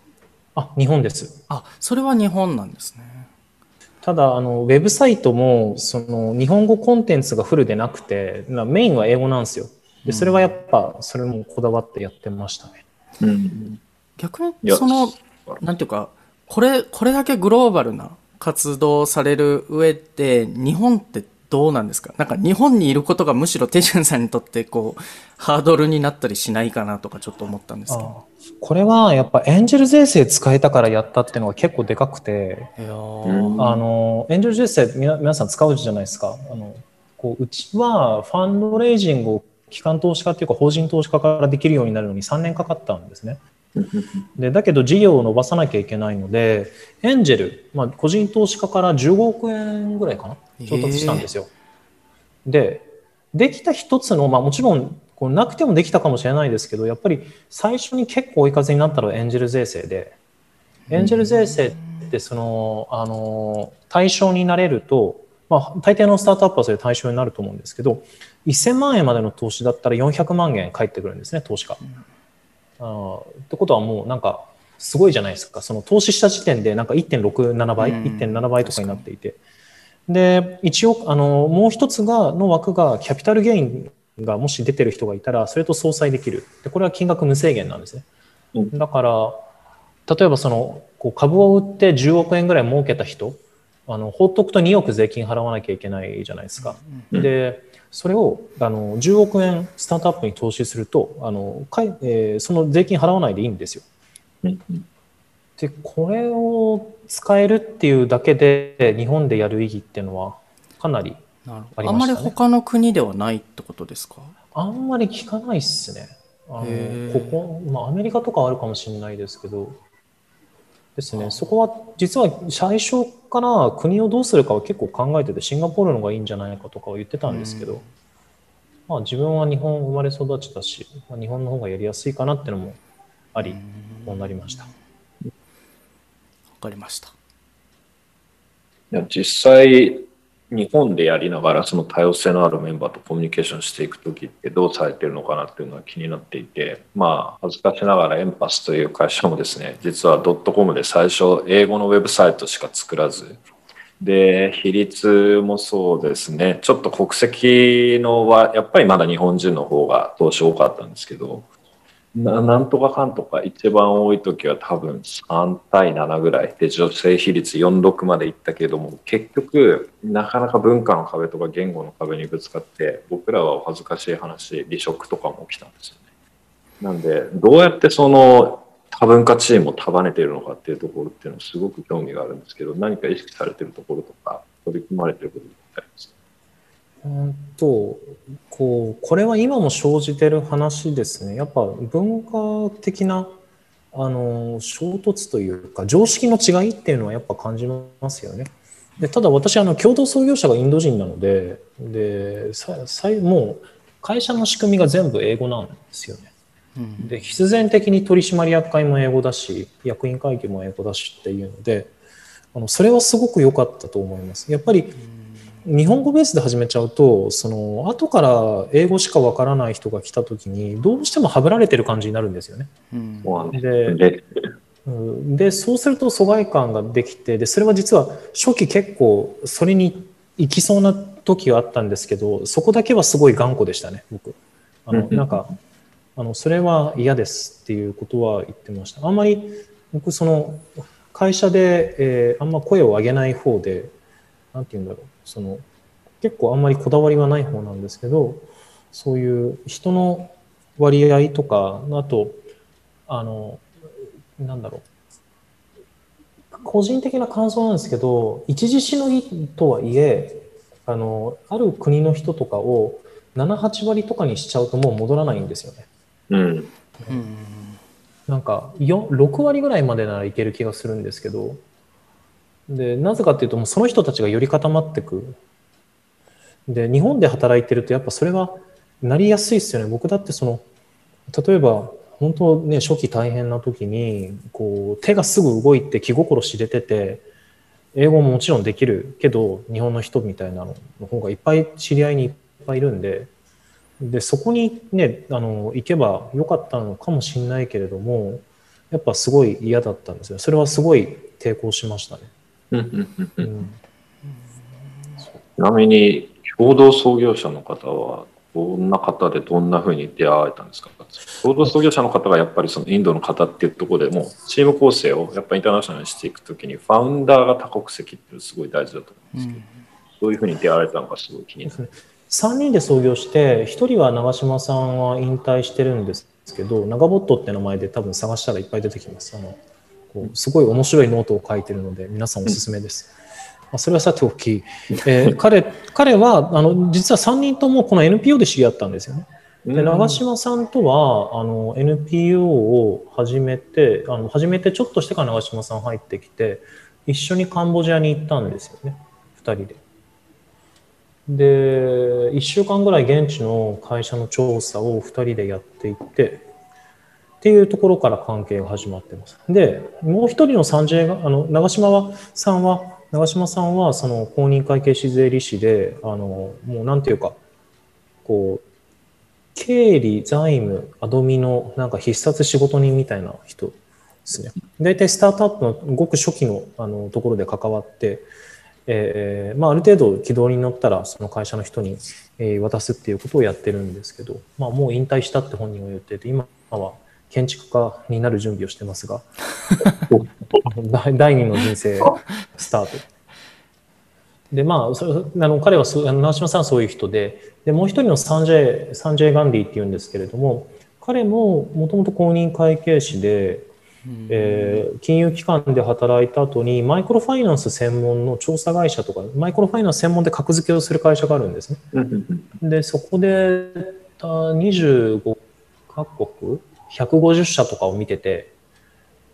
[SPEAKER 3] あ日本です。
[SPEAKER 1] あそれは日本なんですね。
[SPEAKER 3] ただあのウェブサイトもその日本語コンテンツがフルでなくてメインは英語なんですよ。でそれはやっぱそれもこだわってやってましたね、
[SPEAKER 1] うん、逆にそのなんていうかこれ、これだけグローバルな活動される上で、日本ってどうなんですか？なんか日本にいることがむしろテジュンさんにとってこう、ハードルになったりしないかなとかちょっと思ったんですけど。
[SPEAKER 3] これはやっぱエンジェル税制使えたからやったっていうのが結構でかくて、あの、エンジェル税制皆皆さん使うじゃないですか。あのこううちはファンドレイジングを機関投資家っていうか法人投資家からできるようになるのに3年かかったんですね。でだけど事業を伸ばさなきゃいけないのでエンジェル、まあ、個人投資家から15億円ぐらいかな調達したんですよ。でできた一つの、まあ、もちろんこうなくてもできたかもしれないですけどやっぱり最初に結構追い風になったのはエンジェル税制で。エンジェル税制ってそのあの対象になれると、まあ、大抵のスタートアップはそれ対象になると思うんですけど1000万円までの投資だったら400万円返ってくるんですね投資家。あってことはもうなんかすごいじゃないですか。その投資した時点でなんか1.67倍、うん、1.7倍とかになっていて。で一応あのもう一つがの枠がキャピタルゲインがもし出てる人がいたらそれと相殺できる。でこれは金額無制限なんですね、うん、だから例えばそのこう株を売って10億円ぐらい儲けた人あの放っとくと2億税金払わなきゃいけないじゃないですか。うん、でそれをあの10億円スタートアップに投資するとあのかい、えー、その税金払わないでいいんですよ。うん、でこれを使えるっていうだけで日本でやる意義っていうのはかなりありました、ね、
[SPEAKER 1] あんまり他の国ではないってことですか？
[SPEAKER 3] あんまり聞かないっすね。あのここ、まあ、アメリカとかあるかもしれないですけど、ですね、そこは実は最初から国をどうするかは結構考えてて、シンガポールの方がいいんじゃないかとかは言ってたんですけど、まあ、自分は日本生まれ育ちだし、まあ、日本の方がやりやすいかなっていうのもあり、こうなりました。わ
[SPEAKER 1] かりました。
[SPEAKER 2] いや実際日本でやりながらその多様性のあるメンバーとコミュニケーションしていく時ってどうされてるのかなっていうのは気になっていてまあ恥ずかしながらエンパスという会社もですね実はドットコムで最初英語のウェブサイトしか作らずで比率もそうですね。ちょっと国籍のはやっぱりまだ日本人の方が投資多かったんですけどななんとかかんとか一番多い時は多分3対7ぐらいで女性比率46までいったけども結局なかなか文化の壁とか言語の壁にぶつかって僕らはお恥ずかしい話離職とかも起きたんですよね。なんでどうやってその多文化チームを束ねているのかっていうところっていうのはすごく興味があるんですけど何か意識されてるところとか取り組まれてることってありますか？
[SPEAKER 3] うんとこうこれは今も生じてる話ですねやっぱ文化的なあの衝突というか常識の違いっていうのはやっぱ感じますよね。でただ私あの共同創業者がインド人なのででさもう会社の仕組みが全部英語なんですよね。うん、で必然的に取締役会も英語だし役員会議も英語だしっていうのであのそれはすごく良かったと思います。やっぱり、うん日本語ベースで始めちゃうとその後から英語しかわからない人が来た時にどうしてもはぶられてる感じになるんですよね。うん、ででそうすると疎外感ができてでそれは実は初期結構それに行きそうな時があったんですけどそこだけはすごい頑固でしたね僕。あのなんかあのそれは嫌ですっていうことは言ってました。あんまり僕その会社で、えー、あんま声を上げない方で何て言うんだろうその結構あんまりこだわりはない方なんですけどそういう人の割合とかあとあのなんだろう。個人的な感想なんですけど一時しのぎとはいえあのある国の人とかを78割とかにしちゃうともう戻らないんですよね。うん、なんか6割ぐらいまでならいける気がするんですけどでなぜかっていうともうその人たちがより固まってく。で日本で働いてるとやっぱそれはなりやすいですよね。僕だってその例えば本当ね初期大変な時にこう手がすぐ動いて気心知れてて英語ももちろんできるけど日本の人みたいなのの方がいっぱい知り合いにいっぱいいるんででそこにねあの行けばよかったのかもしれないけれどもやっぱすごい嫌だったんですよ。それはすごい抵抗しましたね。
[SPEAKER 2] ちなみに共同創業者の方はどんな方でどんなふうに出会えたんですか？共同創業者の方がやっぱりそのインドの方っていうところでもチーム構成をやっぱりインターナショナルにしていくときにファウンダーが多国籍ってすごい大事だと思うんですけど、うん、どういうふうに出会われたのかすごい気になる。
[SPEAKER 3] 3人で創業して1人は長嶋さんは引退してるんですけど長ボットって名前で多分探したらいっぱい出てきます。あのこうすごい面白いノートを書いてるので皆さんおすすめです。まあ、それはさておき、えー、彼彼はあの実は3人ともこの NPO で知り合ったんですよね。で長嶋さんとはあの NPO を始めてあの始めてちょっとしてから長嶋さん入ってきて一緒にカンボジアに行ったんですよね2人で。で1週間ぐらい現地の会社の調査を2人でやっていってっていうところから関係が始まってます。でもう一人の 3J があの長嶋はさんは長嶋さんはその公認会計士税理士であのもうなんていうかこう経理、財務、アドミのなんか必殺仕事人みたいな人ですね。大体スタートアップのごく初期のあのところで関わって、えーまあ、ある程度軌道に乗ったらその会社の人に、渡すっていうことをやってるんですけど、まあ、もう引退したって本人は言ってて今は建築家になる準備をしてますが 第二の人生スタート。で、まあ、そあの彼はそ、長嶋さんはそういう人で、で、もう一人のサンジェイ、サンジェイ・ガンディっていうんですけれども、彼ももともと公認会計士で、えー、金融機関で働いた後にマイクロファイナンス専門の調査会社とかマイクロファイナンス専門で格付けをする会社があるんですね。でそこで25カ国150社とかを見てて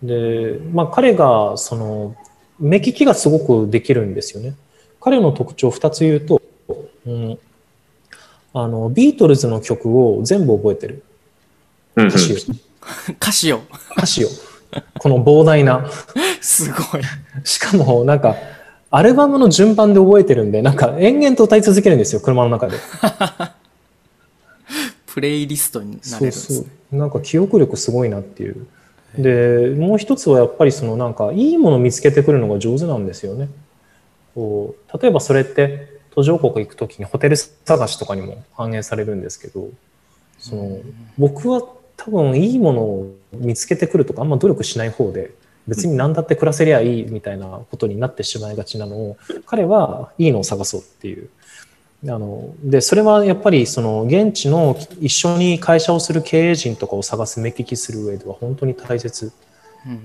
[SPEAKER 3] で、まあ、彼がその目利きがすごくできるんですよね。彼の特徴2つ言うと、うん、あのビートルズの曲を全部覚えてる歌詞を。
[SPEAKER 1] 歌詞を。
[SPEAKER 3] 歌詞を。この膨大な。
[SPEAKER 1] すごい。
[SPEAKER 3] しかもなんかアルバムの順番で覚えてるんでなんか延々と歌い続けるんですよ車の中で。
[SPEAKER 1] プレイリストになれるんです、ね、そう
[SPEAKER 3] そうなんか記憶力すごいなっていう。でもう一つはやっぱりそのなんかいいもの見つけてくるのが上手なんですよね。こう例えばそれって途上国行く時にホテル探しとかにも反映されるんですけどその僕は多分いいものを見つけてくるとかあんま努力しない方で別に何だって暮らせりゃいいみたいなことになってしまいがちなのを彼はいいのを探そうっていう。あのでそれはやっぱりその現地の一緒に会社をする経営陣とかを探す目利きする上では本当に大切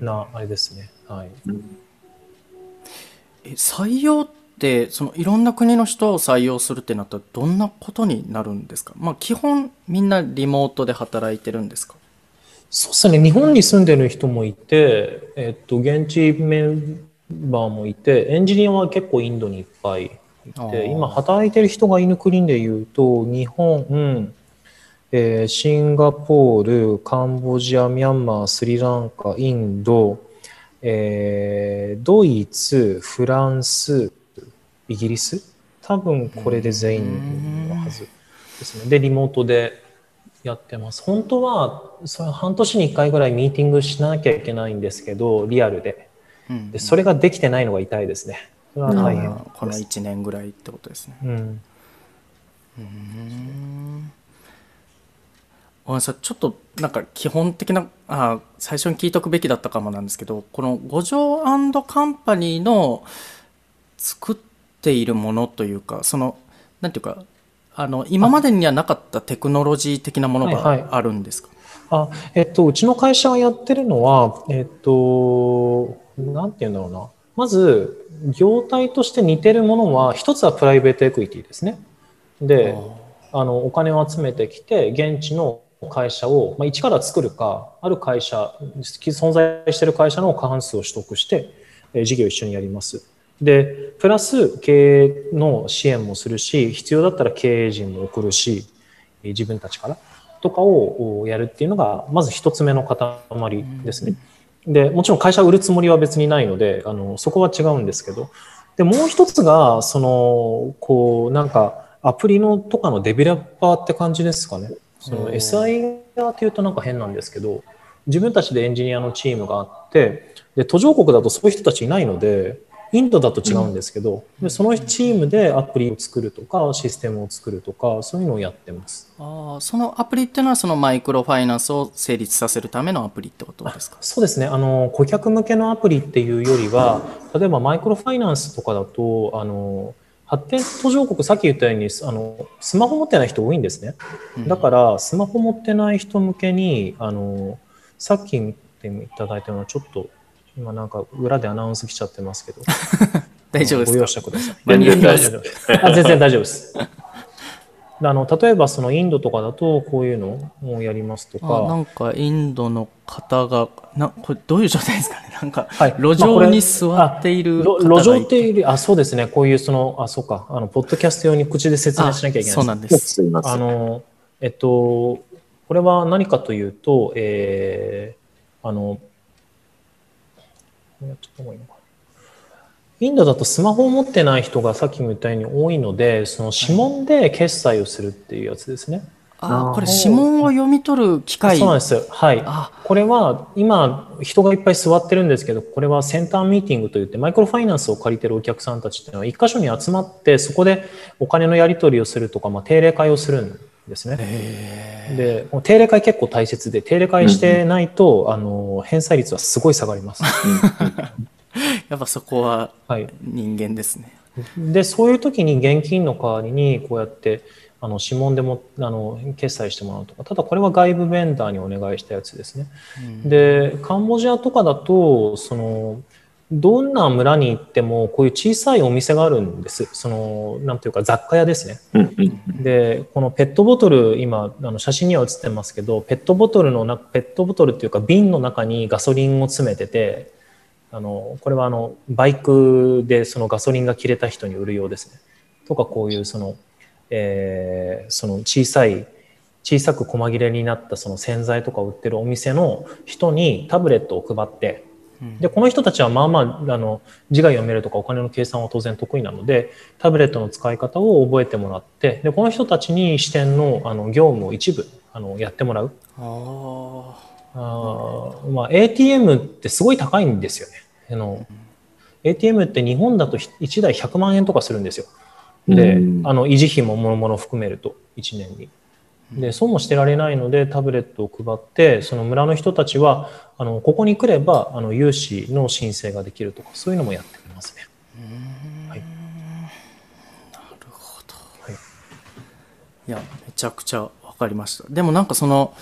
[SPEAKER 3] なあれですね。はい、うん。
[SPEAKER 1] 採用ってそのいろんな国の人を採用するってなったらどんなことになるんですか、まあ、基本みんなリモートで働いてるんですか？
[SPEAKER 3] そうですね。日本に住んでる人もいて、えっと、現地メンバーもいてエンジニアは結構インドにいっぱいいて今働いてる人がいる国でいうと日本、うんえー、シンガポールカンボジアミャンマースリランカインドえー、ドイツ、フランス、イギリス多分これで全員のはずですね。で、リモートでやってます。本当はそれ半年に1回ぐらいミーティングしなきゃいけないんですけど、リアルで。でそれができてないのが痛いですね。それは大変
[SPEAKER 1] この1年ぐらいってことですね。うん。うんちょっとなんか基本的なあ最初に聞いとくべきだったかもなんですけどこの五条カンパニーの作っているものというかそのなんていうかあの今までにはなかったテクノロジー的なものがあるんですか、
[SPEAKER 3] はいはい、あえっと、うちの会社がやってるのは、えっと、なんて言うんだろうな。まず、業態として似てるものは、一つはプライベートエクイティですね。で、あの、お金を集めてきて、現地の会社を、まあ、一から作るか、ある会社、存在している会社の過半数を取得して、えー、事業を一緒にやります。で、プラス経営の支援もするし、必要だったら経営陣も送るし、自分たちからとかをやるっていうのが、まず一つ目の塊ですね。で、もちろん会社を売るつもりは別にないので、あの、そこは違うんですけど、で、もう一つが、その、こう、なんか、アプリのとかのデベロッパーって感じですかね。その SIR っていうとなんか変なんですけど、自分たちでエンジニアのチームがあって、で、途上国だとそういう人たちいないので、インドだと違うんですけど、うん、でそのチームでアプリを作るとか、システムを作るとか、そういうのをやってます。
[SPEAKER 1] あそのアプリっていうのは、そのマイクロファイナンスを成立させるためのアプリってことですか？
[SPEAKER 3] そうですねあの。顧客向けのアプリっていうよりは、例えばマイクロファイナンスとかだと、あの発展途上国、さっき言ったようにあのスマホ持ってない人多いんですね。だから、スマホ持ってない人向けに、あのさっき見ていただいたのは、ちょっと今なんか裏でアナウンス来ちゃってますけど。
[SPEAKER 1] 大丈夫です
[SPEAKER 3] ご容赦ください。
[SPEAKER 2] 全然大丈夫
[SPEAKER 3] あ全然大丈夫です。あの例えばそのインドとかだとこういうのをやりますとか。
[SPEAKER 1] なんかインドの方が、なこれどういう状態ですかね？なんか、
[SPEAKER 3] はい
[SPEAKER 1] 路上に座っている方がいて、
[SPEAKER 3] 路上っていうあ、そうですね。こういうその、あ、そうか。あの、ポッドキャスト用に口で説明しなきゃいけない
[SPEAKER 1] そうなんです。
[SPEAKER 2] すいません。
[SPEAKER 3] あの、えっと、これは何かというと、えー、あの、ちょっともいいのかなインドだとスマホを持ってない人がさっきも言ったように多いので、その指紋で決済をするっていうやつですね。
[SPEAKER 1] あこれ指紋を読み取る機械？
[SPEAKER 3] そうなんです。はい。
[SPEAKER 1] あ
[SPEAKER 3] これは今人がいっぱい座ってるんですけど、これはセンターミーティングといってマイクロファイナンスを借りてるお客さんたちっていうのは一箇所に集まってそこでお金のやり取りをするとか、まあ、定例会をするんですね。で、定例会結構大切で、定例会してないと、あの、返済率はすごい下がります。
[SPEAKER 1] やっぱそこは
[SPEAKER 3] はい。
[SPEAKER 1] 人間ですね。
[SPEAKER 3] で、そういう時に現金の代わりにこうやって、あの指紋でもあの決済してもらうとか、ただこれは外部ベンダーにお願いしたやつですね。で、カンボジアとかだと、その、どんな村に行ってもこういう小さいお店があるんです。その、なんていうか雑貨屋ですね。で、このペットボトル、今、あの写真には写ってますけど、ペットボトルのな、ペットボトルっていうか瓶の中にガソリンを詰めてて、あの、これはあの、バイクでそのガソリンが切れた人に売るようですね。とかこういうその、えーその小さい、小さく細切れになったその洗剤とかを売ってるお店の人にタブレットを配って、で、この人たちはまあまあ、あの、字が読めるとかお金の計算は当然得意なので、タブレットの使い方を覚えてもらって、で、この人たちに支店のあの業務を一部あのやってもらう。
[SPEAKER 1] ああ。
[SPEAKER 3] まあ、ATM ってすごい高いんですよね。あの ATM って日本だと1台100万円とかするんですよ。で、
[SPEAKER 2] うん
[SPEAKER 3] あの維持費もも々含めると1年に。で、そうもしてられないのでタブレットを配って、その村の人たちは、あの、ここに来れば、あの、融資の申請ができるとか、そういうのもやってくれますね。はい。
[SPEAKER 1] いや、めちゃくちゃわかりました。でもなんかその、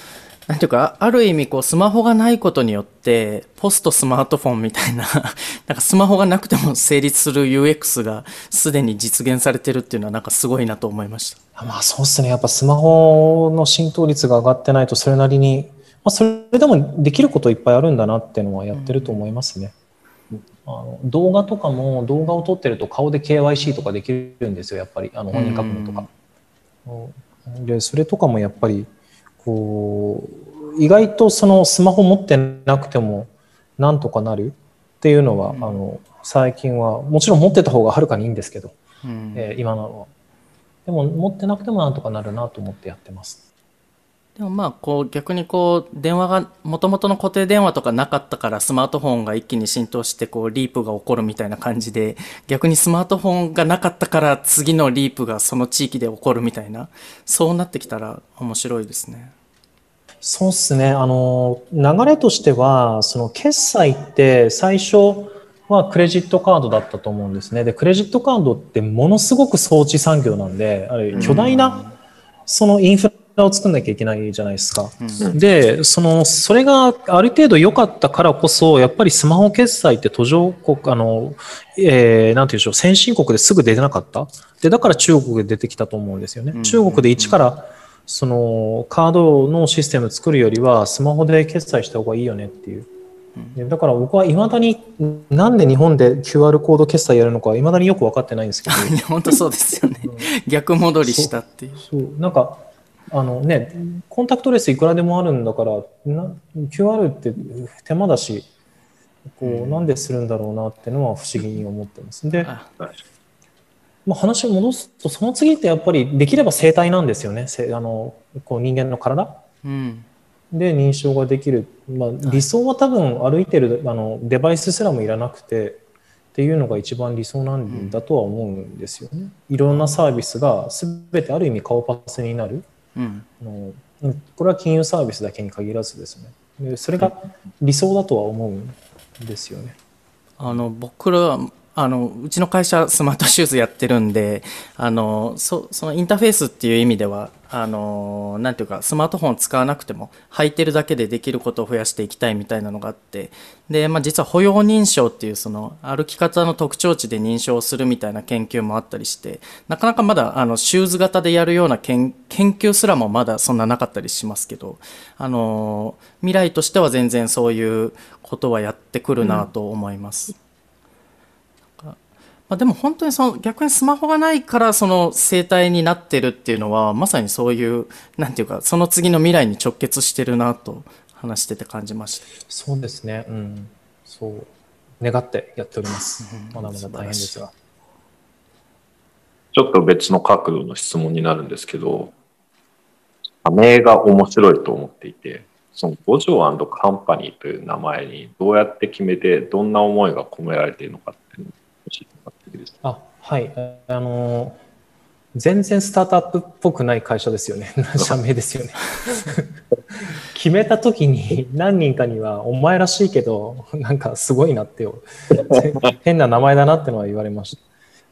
[SPEAKER 1] な んていうか、ある意味こうスマホがないことによって、ポストスマートフォンみたいな、なんかスマホがなくても成立する UX がすでに実現されてるっていうのはなんかすごいなと思いました。
[SPEAKER 3] まあそうですね。やっぱスマホの浸透率が上がってないと、それなりに、まあそれでもできることいっぱいあるんだなっていうのはやってると思いますね。あの動画とかも動画を撮ってると顔で KYC とかできるんですよ、やっぱり。あの本人確認とか。で、それとかもやっぱり、こう、意外とそのスマホ持ってなくてもなんとかなるっていうのは、あの、最近は、もちろん持ってた方がはるかにいいんですけど、
[SPEAKER 1] うん
[SPEAKER 3] えー今のは。でも持ってなくてもなんとかなるなと思ってやってます。
[SPEAKER 1] でもまあこう逆にこう電話が元々の固定電話とかなかったからスマートフォンが一気に浸透してこうリープが起こるみたいな感じで逆にスマートフォンがなかったから次のリープがその地域で起こるみたいなそうなってきたら面白いですね。
[SPEAKER 3] そうですね。あの、流れとしては、その決済って最初はクレジットカードだったと思うんですね。で、クレジットカードってものすごく装置産業なんで、あれ巨大なそのインフラを作んなきゃいけないじゃないですか。で、その、それがある程度良かったからこそ、やっぱりスマホ決済って途上国、あの、えー、なんていうんでしょう、先進国ですぐ出てなかった？で、だから中国で出てきたと思うんですよね。中国で一から、そのカードのシステム作るよりはスマホで決済した方がいいよねっていう。でだから僕はいまだになんで日本で QR コード決済やるのかいまだによく分かってないんですけど
[SPEAKER 1] 本当そうですよね。逆戻りしたっていう。
[SPEAKER 3] そうなんかあのねコンタクトレスいくらでもあるんだからな QR って手間だしこうなんでするんだろうなっていうのは不思議に思ってます。で、
[SPEAKER 1] あ
[SPEAKER 3] まあ、話を戻すとその次ってやっぱりできれば生体なんですよねせあのこう人間の体。
[SPEAKER 1] うん。
[SPEAKER 3] で認証ができる、まあ、理想は多分歩いてるあのデバイスすらもいらなくてっていうのが一番理想なんだとは思うんですよね。いろんなサービスが全てある意味顔パスになる
[SPEAKER 1] うん。
[SPEAKER 3] あのこれは金融サービスだけに限らずですねでそれが理想だとは思うんですよね。
[SPEAKER 1] あの僕らあのうちの会社スマートシューズやってるんであのそそのインターフェースっていう意味ではあのーていうか、スマートフォン使わなくても、履いてるだけでできることを増やしていきたいみたいなのがあって、で、まあ、実は歩容認証っていう、その、歩き方の特徴値で認証するみたいな研究もあったりして、なかなかまだ、あの、シューズ型でやるような研研究すらもまだそんななかったりしますけど、あのー未来としては全然そういうことはやってくるなと思います。まあ、でも本当にその逆にスマホがないからその生態になってるっていうのはまさにそういうなんていうかその次の未来に直結してるなと話してて感じました。
[SPEAKER 3] そうですね。うん。そう。願ってやっております。まだまだ大変ですが。
[SPEAKER 2] ちょっと別の角度の質問になるんですけど、社名が面白いと思っていて、その五条カンパニーという名前にどうやって決めて、どんな思いが込められているのかですか
[SPEAKER 3] あ、はい。あの、全然スタートアップっぽくない会社ですよね。社名ですよね。決めた時に何人かには、お前らしいけど、なんかすごいなってよ、変な名前だなってのは言われました。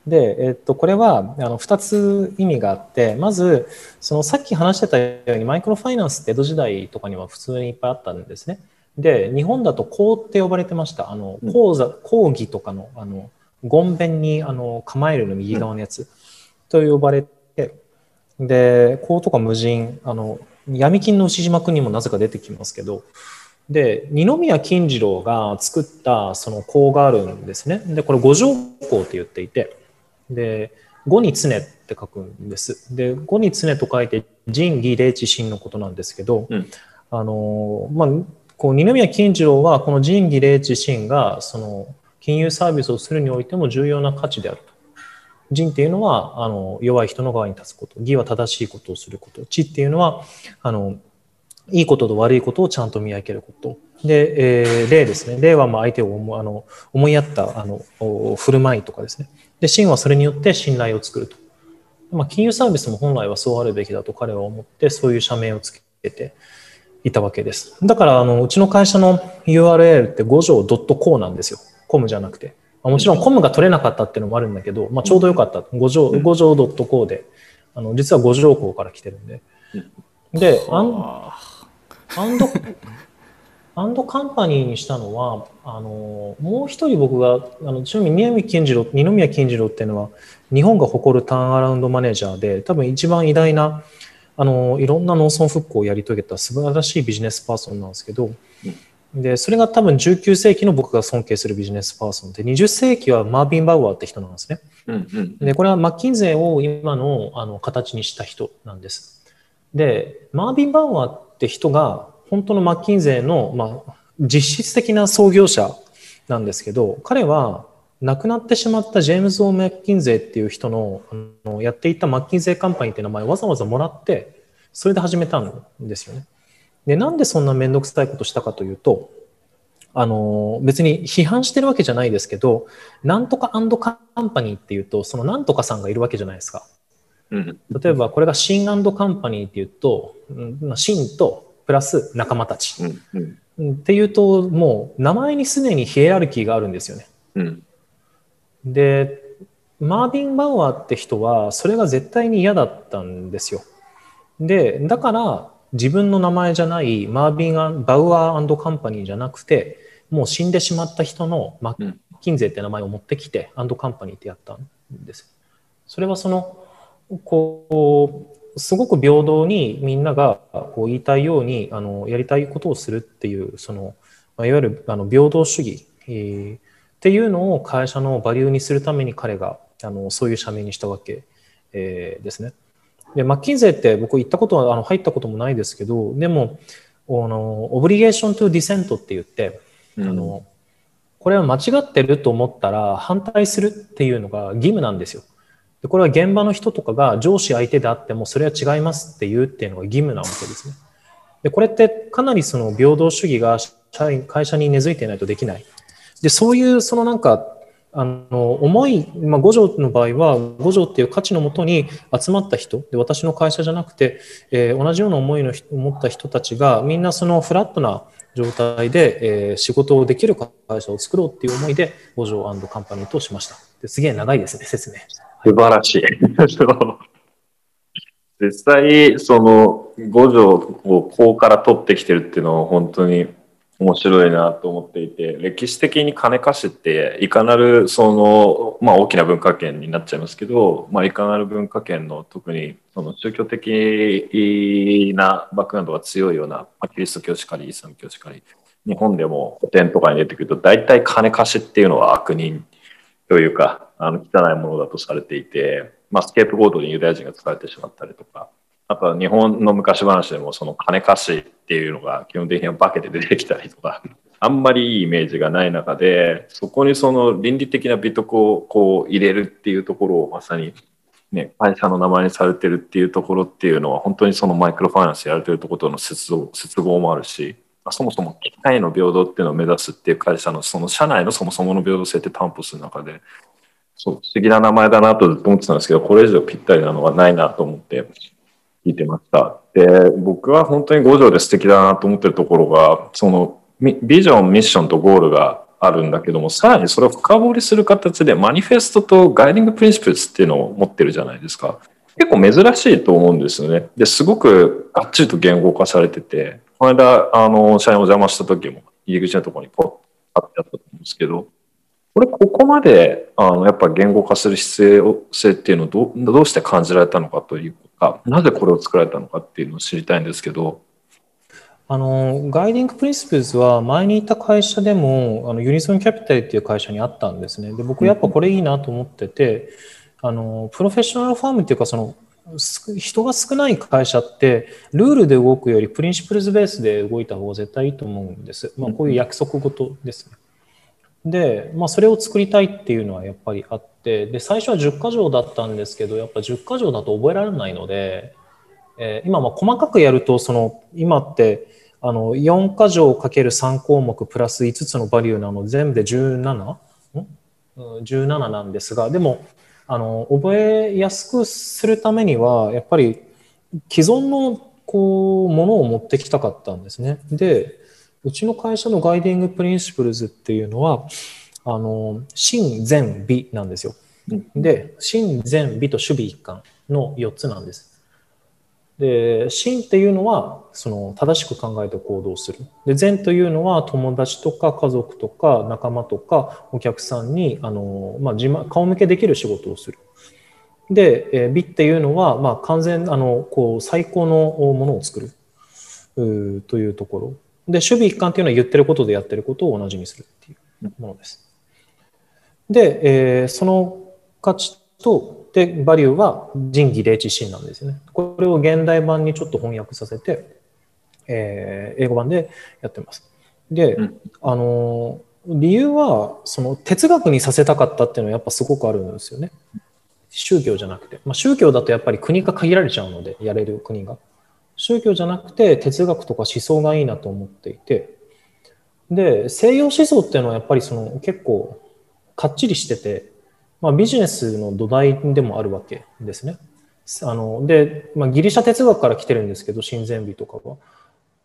[SPEAKER 3] で、えっと、これはあの2つ意味があって、まず、そのさっき話してたように、マイクロファイナンスって江戸時代とかには普通にいっぱいあったんですね。で、日本だと講って呼ばれてました。あの講座、講義とかの、あの、ごんべんにあの構えるの右側のやつと呼ばれて、で、こうとか無人、あの、闇金の牛島君にもなぜか出てきますけど、で、二宮金次郎が作ったその項があるんですね。で、これ五条項って言っていて、で、五に常って書くんです。で、五に常と書いて、仁義礼智信のことなんですけど、
[SPEAKER 2] うん
[SPEAKER 3] あの、まあ、こう二宮金次郎はこの仁義礼智信がその金融サービスをするにおいても重要な価値であると。仁っていうのはあの弱い人の側に立つこと、義は正しいことをすること、知っていうのはあのいいことと悪いことをちゃんと見分けること。で、えー、礼ですね。礼はまあ相手を思あの思いやったあの振る舞いとかですね。で、信はそれによって信頼を作ると。まあ、金融サービスも本来はそうあるべきだと彼は思って、そういう社名をつけていたわけです。だから、あの、うちの会社の URL って五条 .co なんですよ。コムじゃなくて。まあもちろんコムが取れなかったっていうのもあるんだけど、まあ、ちょうどよかった。五条、五条 .co で、あの、実は五条港から来てるんで。で、アンアンド、アンドカンパニーにしたのは、あの、もう一人僕が、あの、ちなみに二宮金次郎、二宮金次郎っていうのは、日本が誇るターンアラウンドマネージャーで、多分一番偉大な、あの、いろんな農村復興をやり遂げた素晴らしいビジネスパーソンなんですけど、で、それが多分19世紀の僕が尊敬するビジネスパーソンで、20世紀はマービン・バウアーって人なんですね。
[SPEAKER 2] うんうん
[SPEAKER 3] で、これはマッキンゼーを今のあの形にした人なんです。で、マービン・バウアーって人が本当のマッキンゼーの、まあ、実質的な創業者なんですけど、彼は亡くなってしまったジェームズ・オー・マッキンゼーっていう人のあのやっていたマッキンゼーカンパニーって名前をわざわざもらって、それで始めたんですよね。で、なんでそんなめんどくさいことしたかというと、あの、別に批判してるわけじゃないですけど、なんとかカンパニーっていうと、そのなんとかさんがいるわけじゃないですか。
[SPEAKER 2] うん
[SPEAKER 3] 例えばこれがシンカンパニーっていうと、シンとプラス仲間たち。
[SPEAKER 2] うんうん
[SPEAKER 3] うんっていうと、もう名前にすでにヒエラルキーがあるんですよね。
[SPEAKER 2] うん
[SPEAKER 3] で、マービン・バウアーって人は、それが絶対に嫌だったんですよ。で、だから、自分の名前じゃないマービン・バウアーカンパニーじゃなくて、もう死んでしまった人のマッキンゼーって名前を持ってきて、アンドカンパニーってやったんです。それはその、こう、すごく平等にみんながこう言いたいようにあのやりたいことをするっていう、その、いわゆるあの平等主義、えーっていうのを会社のバリューにするために彼があのそういう社名にしたわけ、えーですね。で、マッキンゼーって僕行ったことはあの入ったこともないですけど、でも、あの、オブリゲーショントゥディセントって言って、
[SPEAKER 2] うん
[SPEAKER 3] あの、これは間違ってると思ったら反対するっていうのが義務なんですよ。でこれは現場の人とかが上司相手であってもそれは違いますって言うっていうのが義務なわけですね。で、これってかなりその平等主義が社員会社に根付いていないとできない。で、そういうそのなんか、あの、思い、まあ、五条の場合は、五条っていう価値のもとに集まった人、で、私の会社じゃなくて、えー同じような思いの持った人たちが、みんなそのフラットな状態で、えー仕事をできる会社を作ろうっていう思いで、五条カンパニーとしました。ですげえ長いですね、説明。
[SPEAKER 2] 素晴らしい。実際、その五条をこうから取ってきてるっていうのは本当に面白いなと思っていて、歴史的に金貸しっていかなるその、まあ大きな文化圏になっちゃいますけど、まあいかなる文化圏の特にその宗教的なバックグラウンドが強いような、まあ、キリスト教しかり、イスラム教しかり、日本でも古典とかに出てくると大体金貸しっていうのは悪人というか、あの汚いものだとされていて、まあ、スケープゴードにユダヤ人が使われてしまったりとか、あとは日本の昔話でもその金貸しっていうのが基本的には化けて出てきたりとか、あんまりいいイメージがない中で、そこにその倫理的な美徳をこう入れるっていうところをまさにね、会社の名前にされてるっていうところっていうのは本当にそのマイクロファイナンスやられてるところとの接合接合もあるし、そもそも機会の平等っていうのを目指すっていう会社のその社内のそもそもの平等性って担保する中で、そう、不思議な名前だなとずっと思ってたんですけど、これ以上ぴったりなのはないなと思って。聞いてました。で、僕は本当に五常で素敵だなと思ってるところが、そのビジョン、ミッションとゴールがあるんだけども、さらにそれを深掘りする形でマニフェストと Guiding Principle っていうのを持ってるじゃないですか。結構珍しいと思うんですよね。で、すごくがっちりと言語化されてて、この間、あの、社員お邪魔した時も入り口のところにポッと貼ってあったと思うんですけど、これ、ここまで、あの、やっぱ言語化する必要性っていうのをどどうして感じられたのかというこか、なぜこれを作られたのかっていうのを知りたいんですけど。
[SPEAKER 3] あの、 Guiding Principles は前にいた会社でも、あの、ユニソンキャピタルっていう会社にあったんですね。で、僕やっぱこれいいなと思ってて、うん、あの、 professional firm っていうか、その、人が少ない会社って、ルールで動くより principles base で動いた方が絶対いいと思うんです。まあ、こういう約束事ですね。で、まあ、それを作りたいっていうのはやっぱりあって、で、最初は10箇条だったんですけど、やっぱ10箇条だと覚えられないので、えー、今、まあ細かくやると、その、今って、あの、4箇条かける3項目プラス5つのバリューなの全部で 17? ん ?17 なんですが、でも、あの、覚えやすくするためには、やっぱり既存のこう、ものを持ってきたかったんですね。で、うちの会社の Guiding Principles っていうのは、あの、真善美なんですよ。で、真善美と首尾一貫の4つなんです。で、真っていうのは、その、正しく考えて行動する。で、善というのは、友達とか家族とか仲間とかお客さんに、あの、まあ、自慢、顔向けできる仕事をする。で、美っていうのは、まあ、完全、あの、こう、最高のものを作る。というところ。で、守備一貫っていうのは言ってることでやってることを同じにするっていうものです。で、えー、その価値と、で、バリューは仁義礼智信なんですよね。これを現代版にちょっと翻訳させて、えー、英語版でやってます。で、うん、あの、理由は、その哲学にさせたかったっていうのはやっぱすごくあるんですよね。宗教じゃなくて。まあ、宗教だとやっぱり国が限られちゃうので、やれる国が。宗教じゃなくて哲学とか思想がいいなと思っていて、で、西洋思想っていうのはやっぱりその結構かっちりしてて、まあ、ビジネスの土台でもあるわけですね。あので、まあ、ギリシャ哲学から来てるんですけど、親善美とかは。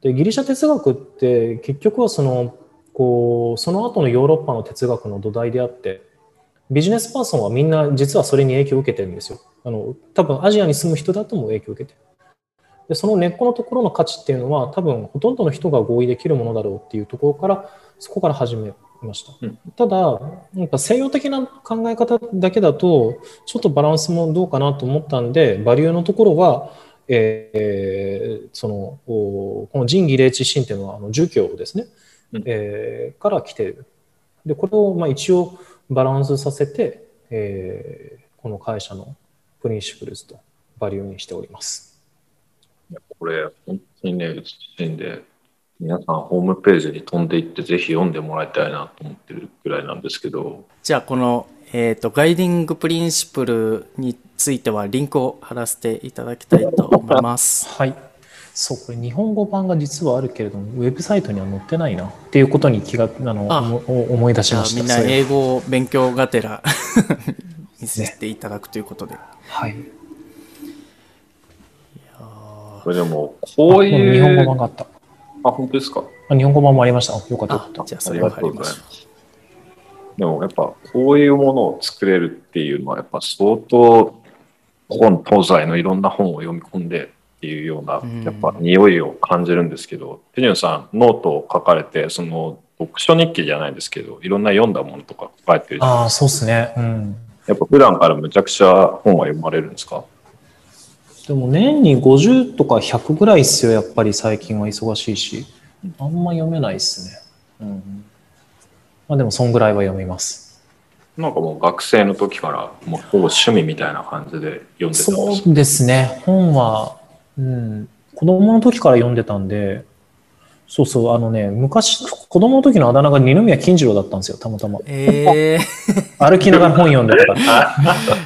[SPEAKER 3] で、ギリシャ哲学って結局はその、こう、その後のヨーロッパの哲学の土台であって、ビジネスパーソンはみんな実はそれに影響を受けてるんですよ。あの、多分アジアに住む人だとも影響を受けてる。でその根っこのところの価値っていうのは多分ほとんどの人が合意できるものだろうっていうところからそこから始めました、うん、ただなんか西洋的な考え方だけだとちょっとバランスもどうかなと思ったんでバリューのところは、えー、そのこの仁義礼智信っていうのはあの儒教ですね、うん、えー、から来ている。でこれをまあ一応バランスさせて、えー、この会社のPrinciples とバリューにしております。
[SPEAKER 2] これ、本当にね、美しいんで、皆さんホームページに飛んでいってぜひ読んでもらいたいなと思ってるぐらいなんですけど。
[SPEAKER 1] じゃあ、この、えっ、ー、と、 Guiding Principle についてはリンクを貼らせていただきたいと思います。
[SPEAKER 3] はい。そう、これ日本語版が実はあるけれども、ウェブサイトには載ってないなっていうことに気が、あの、あ思い出しました。
[SPEAKER 1] みんな英語を勉強がてら 見せていただくということで。ね、
[SPEAKER 3] はい。
[SPEAKER 2] これでも、こういう。
[SPEAKER 3] 日本語版があった。
[SPEAKER 2] あ、本当ですか？
[SPEAKER 3] 日本語版もありました。よかった。
[SPEAKER 1] じゃあ、それはありがとうございます。
[SPEAKER 2] でもやっぱこういうものを作れるっていうのはやっぱ相当本東西のいろんな本を読み込んでっていうような、やっぱ匂いを感じるんですけど、テジュンさん、ノートを書かれて、その読書日記じゃないですけど、いろんな読んだものとか書いてる
[SPEAKER 3] ああ、そうですね。うん。
[SPEAKER 2] やっぱ普段からむちゃくちゃ本は読まれるんですか？
[SPEAKER 3] でも年に50とか100ぐらいっすよ、やっぱり最近は忙しいし。あんま読めないっすね。うん。まあでも、そんぐらいは読みます。
[SPEAKER 2] なんかもう学生の時からもうほぼ趣味みたいな感じで読んでたんです
[SPEAKER 3] そうですね。本は、うん、子供の時から読んでたんで、そうそう、あのね、昔、子供の時のあだ名が二宮金次郎だったんですよ、たまたま。
[SPEAKER 1] ええ
[SPEAKER 3] ー、歩きながら本読んでたか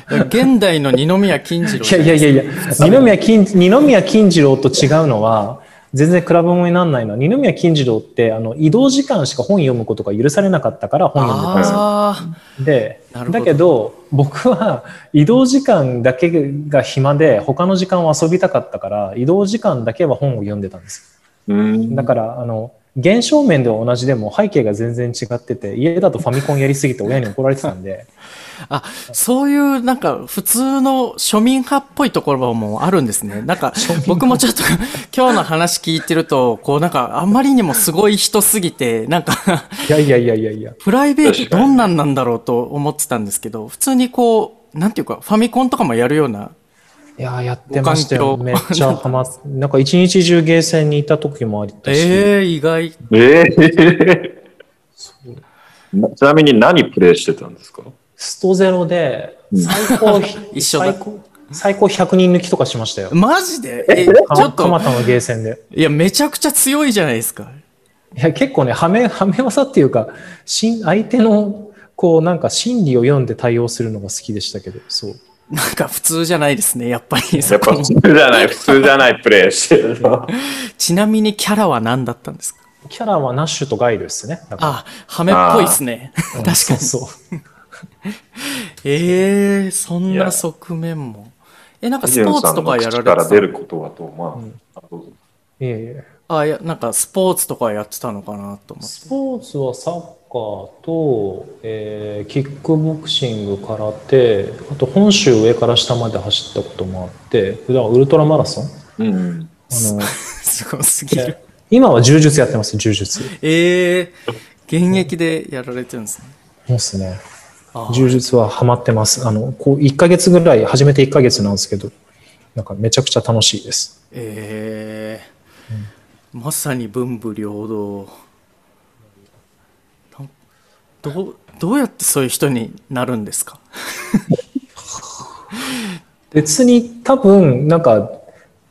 [SPEAKER 1] ら。現代の二宮金次郎
[SPEAKER 3] いやいやいやいや、二宮金、二宮金次郎と違うのは、全然比べ物にならないのは、二宮金次郎って、あの、移動時間しか本読むことが許されなかったから本読んでたんですよ。で、だけど、僕は移動時間だけが暇で、他の時間は遊びたかったから、移動時間だけは本を読んでたんですよ。だから、あの、現象面では同じでも背景が全然違ってて、家だとファミコンやりすぎて親に怒られてたんで、
[SPEAKER 1] あ、そういうなんか普通の庶民派っぽいところもあるんですね。なんか僕もちょっと 今日の話聞いてると、こうなんかあんまりにもすごい人すぎて、なんか
[SPEAKER 3] いやいやいやいやいや。
[SPEAKER 1] プライベートどんなんなんだろうと思ってたんですけど、普通にこう、なんていうかファミコンとかもやるような。
[SPEAKER 3] いややってましたよ。めっちゃハマっなんか一日中ゲーセンにいた時もありたし。
[SPEAKER 1] ええー、意外。え
[SPEAKER 2] えー、ちなみに何プレイしてたんですか？
[SPEAKER 3] ストゼロで、最高、
[SPEAKER 1] 一緒最
[SPEAKER 3] 高、最高100人抜きとかしましたよ。
[SPEAKER 1] マジで？え、ち
[SPEAKER 3] ょっと。蒲田のゲーセンで。
[SPEAKER 1] いや、めちゃくちゃ強いじゃないですか。
[SPEAKER 3] いや、結構ね、はめ、はめ技っていうか、し相手の、こう、なんか心理を読んで対応するのが好きでしたけど、そう。
[SPEAKER 1] なんか普通じゃないですね、やっぱり。
[SPEAKER 2] やっぱ普通じゃない、普通じゃないプレイしてるの。
[SPEAKER 1] ちなみにキャラは何だったんですか？
[SPEAKER 3] キャラはナッシュとガイルですね。
[SPEAKER 1] あ、ハメっぽいですね。確かに。そうそう。ええー、そんな側面も。え、なんかスポーツとかやられてた
[SPEAKER 2] から出ることはと、まあ、うん、あ、どうぞ。
[SPEAKER 3] いえいえ。
[SPEAKER 1] あ、いや、なんかスポーツとかやってたのかなと思って。
[SPEAKER 3] スポーツはサッカーと、えー、キックボクシング、空手、あと本州上から下まで走ったこともあって、普段ウルトラマラソン。
[SPEAKER 2] うん。
[SPEAKER 1] あの、すごすぎる。
[SPEAKER 3] 今は柔術やってます、柔術。
[SPEAKER 1] ええー、現役でやられてるんですね。
[SPEAKER 3] そうですね。柔術はハマってます。あの、こう、1ヶ月ぐらい、始めて1ヶ月なんですけど、なんかめちゃくちゃ楽しいです。
[SPEAKER 1] ええーうん、まさに文武両道。どう、どうやってそういう人になるんですか？
[SPEAKER 3] 別に多分、なんか、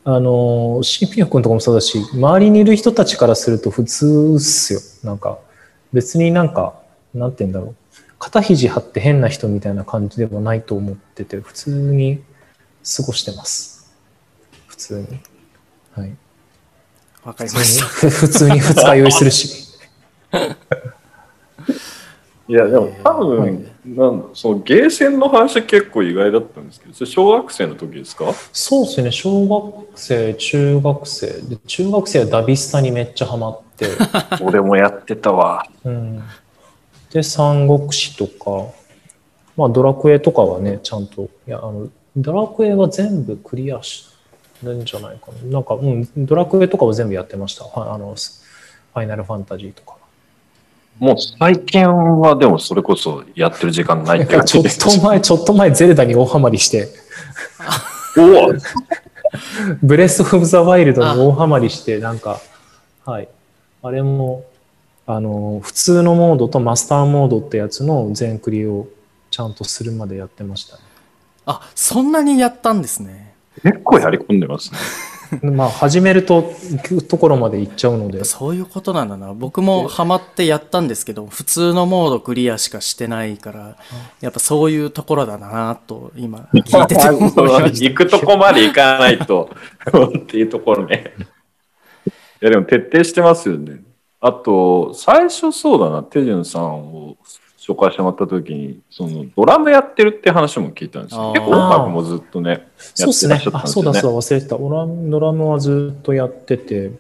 [SPEAKER 3] あの、新品君とかもそうだし、周りにいる人たちからすると普通っすよ。なんか、別になんか、なんて言うんだろう。肩肘張って変な人みたいな感じではないと思ってて、普通に過ごしてます。普通に。はい。
[SPEAKER 1] わかりました。
[SPEAKER 3] 普通に 二日酔いするし。
[SPEAKER 2] いや、でも多分、なんそのゲーセンの話結構意外だったんですけど、それ小学生の時ですか？
[SPEAKER 3] そうですね、小学生、中学生。で中学生はダビスタにめっちゃハマって。
[SPEAKER 2] 俺もやってたわ。
[SPEAKER 3] うん。で、三国志とか、まあ、ドラクエとかはね、ちゃんと、いや、あの、ドラクエは全部クリアしてるんじゃないかな。なんか、うん、ドラクエとかは全部やってました。あの、ファイナルファンタジーとか。
[SPEAKER 2] もう最近はでもそれこそやってる時間ないって
[SPEAKER 3] 感じちょっと前、ちょっと前ゼルダに大ハマりして。
[SPEAKER 2] お
[SPEAKER 3] ブレス・オブ・ザ・ワイルドに大ハマりして、なんか、はい。あれもあの普通のモードとマスターモードってやつの全クリをちゃんとするまでやってましたね。
[SPEAKER 1] あそんなにやったんですね。
[SPEAKER 2] 結構やり込んでます
[SPEAKER 3] ね。まあ始めるとところまで行っちゃうので。
[SPEAKER 1] そういうことなんだな。僕もハマってやったんですけど普通のモードクリアしかしてないからやっぱそういうところだなと今聞いてて
[SPEAKER 2] 行くとこまで行かないとっていうところね。いやでも徹底してますよね。あと、最初そうだな、テジュンさんを紹介してもらった時に、そのドラムやってるって話も聞いたんですよ。結構音楽もずっとね、
[SPEAKER 3] そうですね。あ、そうだそうだ、忘れてた。ドラムドラムはずっとやってて、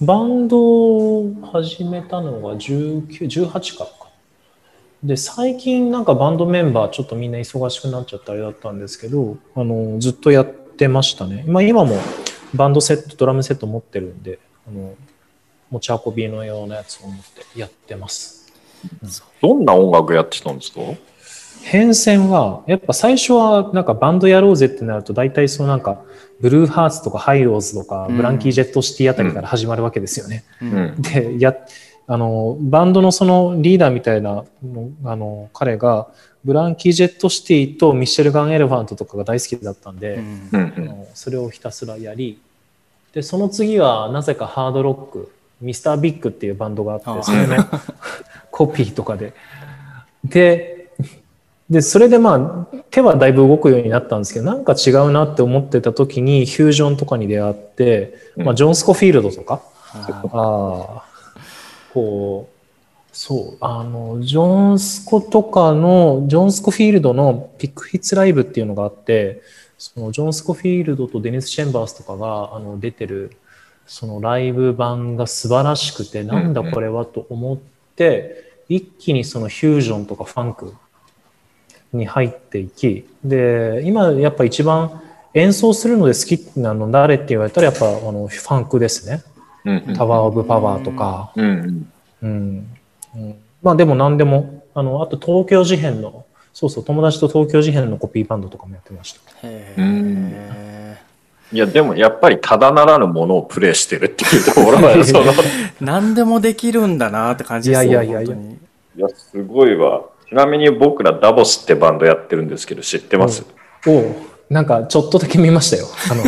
[SPEAKER 3] バンドを始めたのが19、18からか。で、最近なんかバンドメンバーちょっとみんな忙しくなっちゃってあれだったんですけど、あの、ずっとやってましたね。まあ今もバンドセット、ドラムセット持ってるんで、あの、持ち運びのようなやつを持ってやってます。
[SPEAKER 2] どんな音楽やってたんですか？
[SPEAKER 3] 変遷は、やっぱ最初はなんかバンドやろうぜってなると、大体そのなんか、ブルーハーツとかハイローズとか、
[SPEAKER 1] うん。
[SPEAKER 3] ブランキー・ジェット・シティあたりから始まるわけですよね。
[SPEAKER 1] う
[SPEAKER 2] うん。ん。
[SPEAKER 3] で、や、あの、バンドのそのリーダーみたいなの、あの、彼が、ブランキー・ジェット・シティとミッシェル・ガン・エレファントとかが大好きだったんで、
[SPEAKER 1] うん。
[SPEAKER 2] うん。
[SPEAKER 3] あのそれをひたすらやり、で、その次はなぜかハードロック、ミスター・ビッグっていうバンドがあってそれね、コピーとかで。で、で、それでまあ、手はだいぶ動くようになったんですけど、なんか違うなって思ってた時に、フュージョンとかに出会って、まあ、ジョン・スコフィールドとか、
[SPEAKER 1] あ
[SPEAKER 3] こう、そう、あの、ジョンスコとかの、ジョンスコフィールドのピックヒッツライブっていうのがあって、そのジョンスコフィールドとデニス・チェンバースとかがあの出てる、そのライブ版が素晴らしくて、なんだこれはと思って、一気にそのフュージョンとかファンクに入っていき、で、今やっぱ一番演奏するので好きなの誰って言われたらやっぱあのファンクですね。
[SPEAKER 2] うん
[SPEAKER 3] タワー・オブ・パワーとか、
[SPEAKER 2] うんうん。
[SPEAKER 3] うんうんまあでも何でも、あの、あと東京事変の、そうそう、友達と東京事変のコピーバンドとかもやってました。
[SPEAKER 1] へ
[SPEAKER 2] うん
[SPEAKER 1] え
[SPEAKER 2] いや、でもやっぱりただならぬものをプレイしてるっていうところが、その、
[SPEAKER 1] 何でもできるんだなって感じです
[SPEAKER 3] いやいやいやいや
[SPEAKER 2] いや、すごいわ。ちなみに僕らダボスってバンドやってるんですけど、知ってます、
[SPEAKER 3] おうなんかちょっとだけ見ましたよ。あの、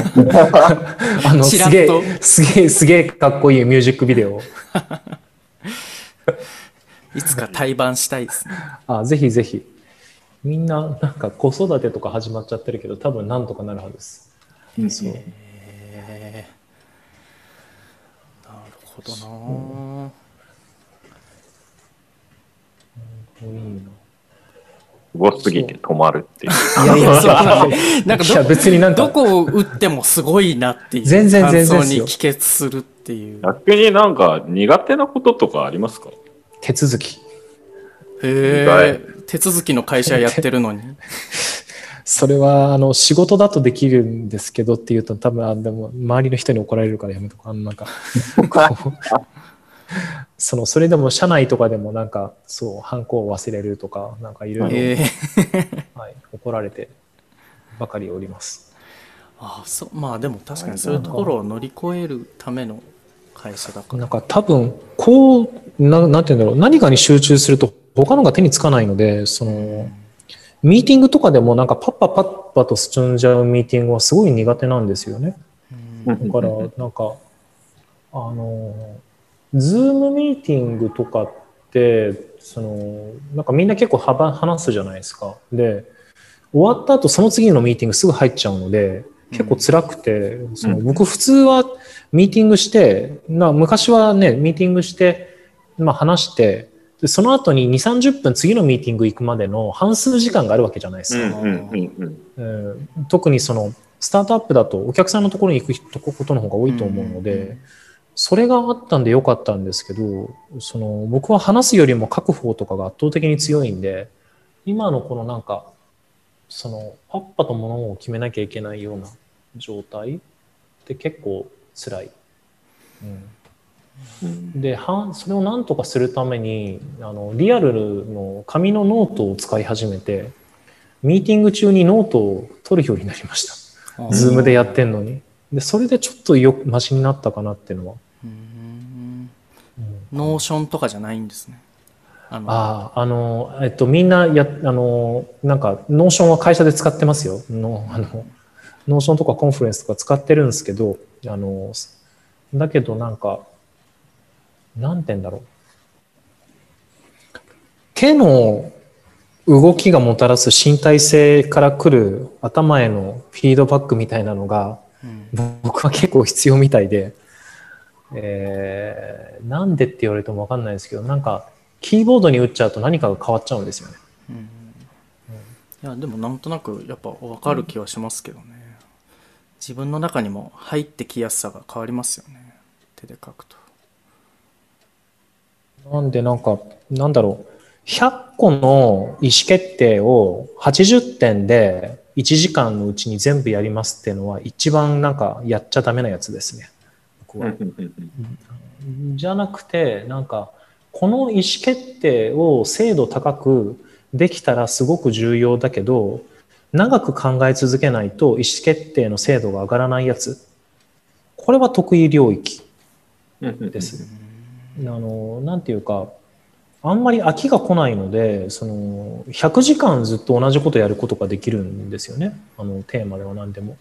[SPEAKER 3] あのすげ
[SPEAKER 1] と
[SPEAKER 3] え、すげえ、すげえかっこいいミュージックビデオを。
[SPEAKER 1] いつか対バンしたいですね。
[SPEAKER 3] あ、ぜひぜひ。みんな、なんか子育てとか始まっちゃってるけど、多分なんとかなるはずです。そう。
[SPEAKER 1] なるほどな
[SPEAKER 3] いいな
[SPEAKER 2] すごすぎて止まるっていう。
[SPEAKER 3] いやいや、そう
[SPEAKER 1] なんか
[SPEAKER 3] いや
[SPEAKER 1] ど
[SPEAKER 3] 別になんか
[SPEAKER 1] どこを打ってもすごいなっていう
[SPEAKER 3] 全然
[SPEAKER 1] 感
[SPEAKER 3] 全然
[SPEAKER 1] に帰結するっていう。
[SPEAKER 2] 逆になんか苦手なこととかありますか？
[SPEAKER 3] 手続き。
[SPEAKER 1] へえ手続きの会社やってるのに。
[SPEAKER 3] それは、あの、仕事だとできるんですけどっていうと、多分、あでも、周りの人に怒られるからやめとこう。あの、なんか、その、それでも、社内とかでも、なんか、そう、ハンコを忘れるとか、なんかいろいろ、はい、怒られてばかりおります。
[SPEAKER 1] あそうまあでも確かにそういうところを乗り越えるための会社だから。
[SPEAKER 3] なんか、多分、こう、ななんて言うんだろう、何かに集中すると、他のが手につかないので、その、ミーティングとかでも、なんか、パッパパッパと進んじゃうミーティングはすごい苦手なんですよね。
[SPEAKER 1] うん
[SPEAKER 3] だから、なんか、あの、ズームミーティングとかって、その、なんかみんな結構幅話すじゃないですか。で、終わった後その次のミーティングすぐ入っちゃうので、結構辛くて、その
[SPEAKER 2] うん
[SPEAKER 3] 僕普通はミーティングして、な昔はね、ミーティングして、まあ話して、でその後に2、30分次のミーティング行くまでの半数時間があるわけじゃないですか。特にそのスタートアップだとお客さんのところに行くことの方が多いと思うので、
[SPEAKER 1] うん
[SPEAKER 3] それがあったんでよかったんですけどその僕は話すよりも書く方とかが圧倒的に強いんで今のこのなんかそのパッパとものを決めなきゃいけないような状態って結構辛い。うん
[SPEAKER 2] うん
[SPEAKER 3] ではそれをなんとかするためにあのリアルの紙のノートを使い始めてミーティング中にノートを取るようになりました。 Zoom でやってんのに。で、それでちょっとよ、マシになったかなっていうのは。
[SPEAKER 1] Notion とかじゃないんですね。あの
[SPEAKER 3] ああ、あの、えっと、みんなや、あの、なんか、 Notion は会社で使ってますよ。のあのNotion とか Confluence とか使ってるんですけど、あの、だけどなんか、なんて言うんだろう？手の動きがもたらす身体性から来る頭へのフィードバックみたいなのが、
[SPEAKER 1] うん。
[SPEAKER 3] 僕は結構必要みたいで、えーなんでって言われてもわかんないですけど、なんか、キーボードに打っちゃうと何かが変わっちゃうんですよね。
[SPEAKER 1] うん。いやでもなんとなくやっぱ分かる気はしますけどね、自分の中にも入ってきやすさが変わりますよね。手で書くと
[SPEAKER 3] なんでなんか、なんだろう。100個の意思決定を80点で1時間のうちに全部やりますっていうのは一番なんかやっちゃダメなやつですね。僕はじゃなくてなんかこの意思決定を精度高くできたらすごく重要だけど長く考え続けないと意思決定の精度が上がらないやつこれは得意領域です。あのなんていうかあんまり飽きが来ないのでその100時間ずっと同じことやることができるんですよねあのテーマでは何でも。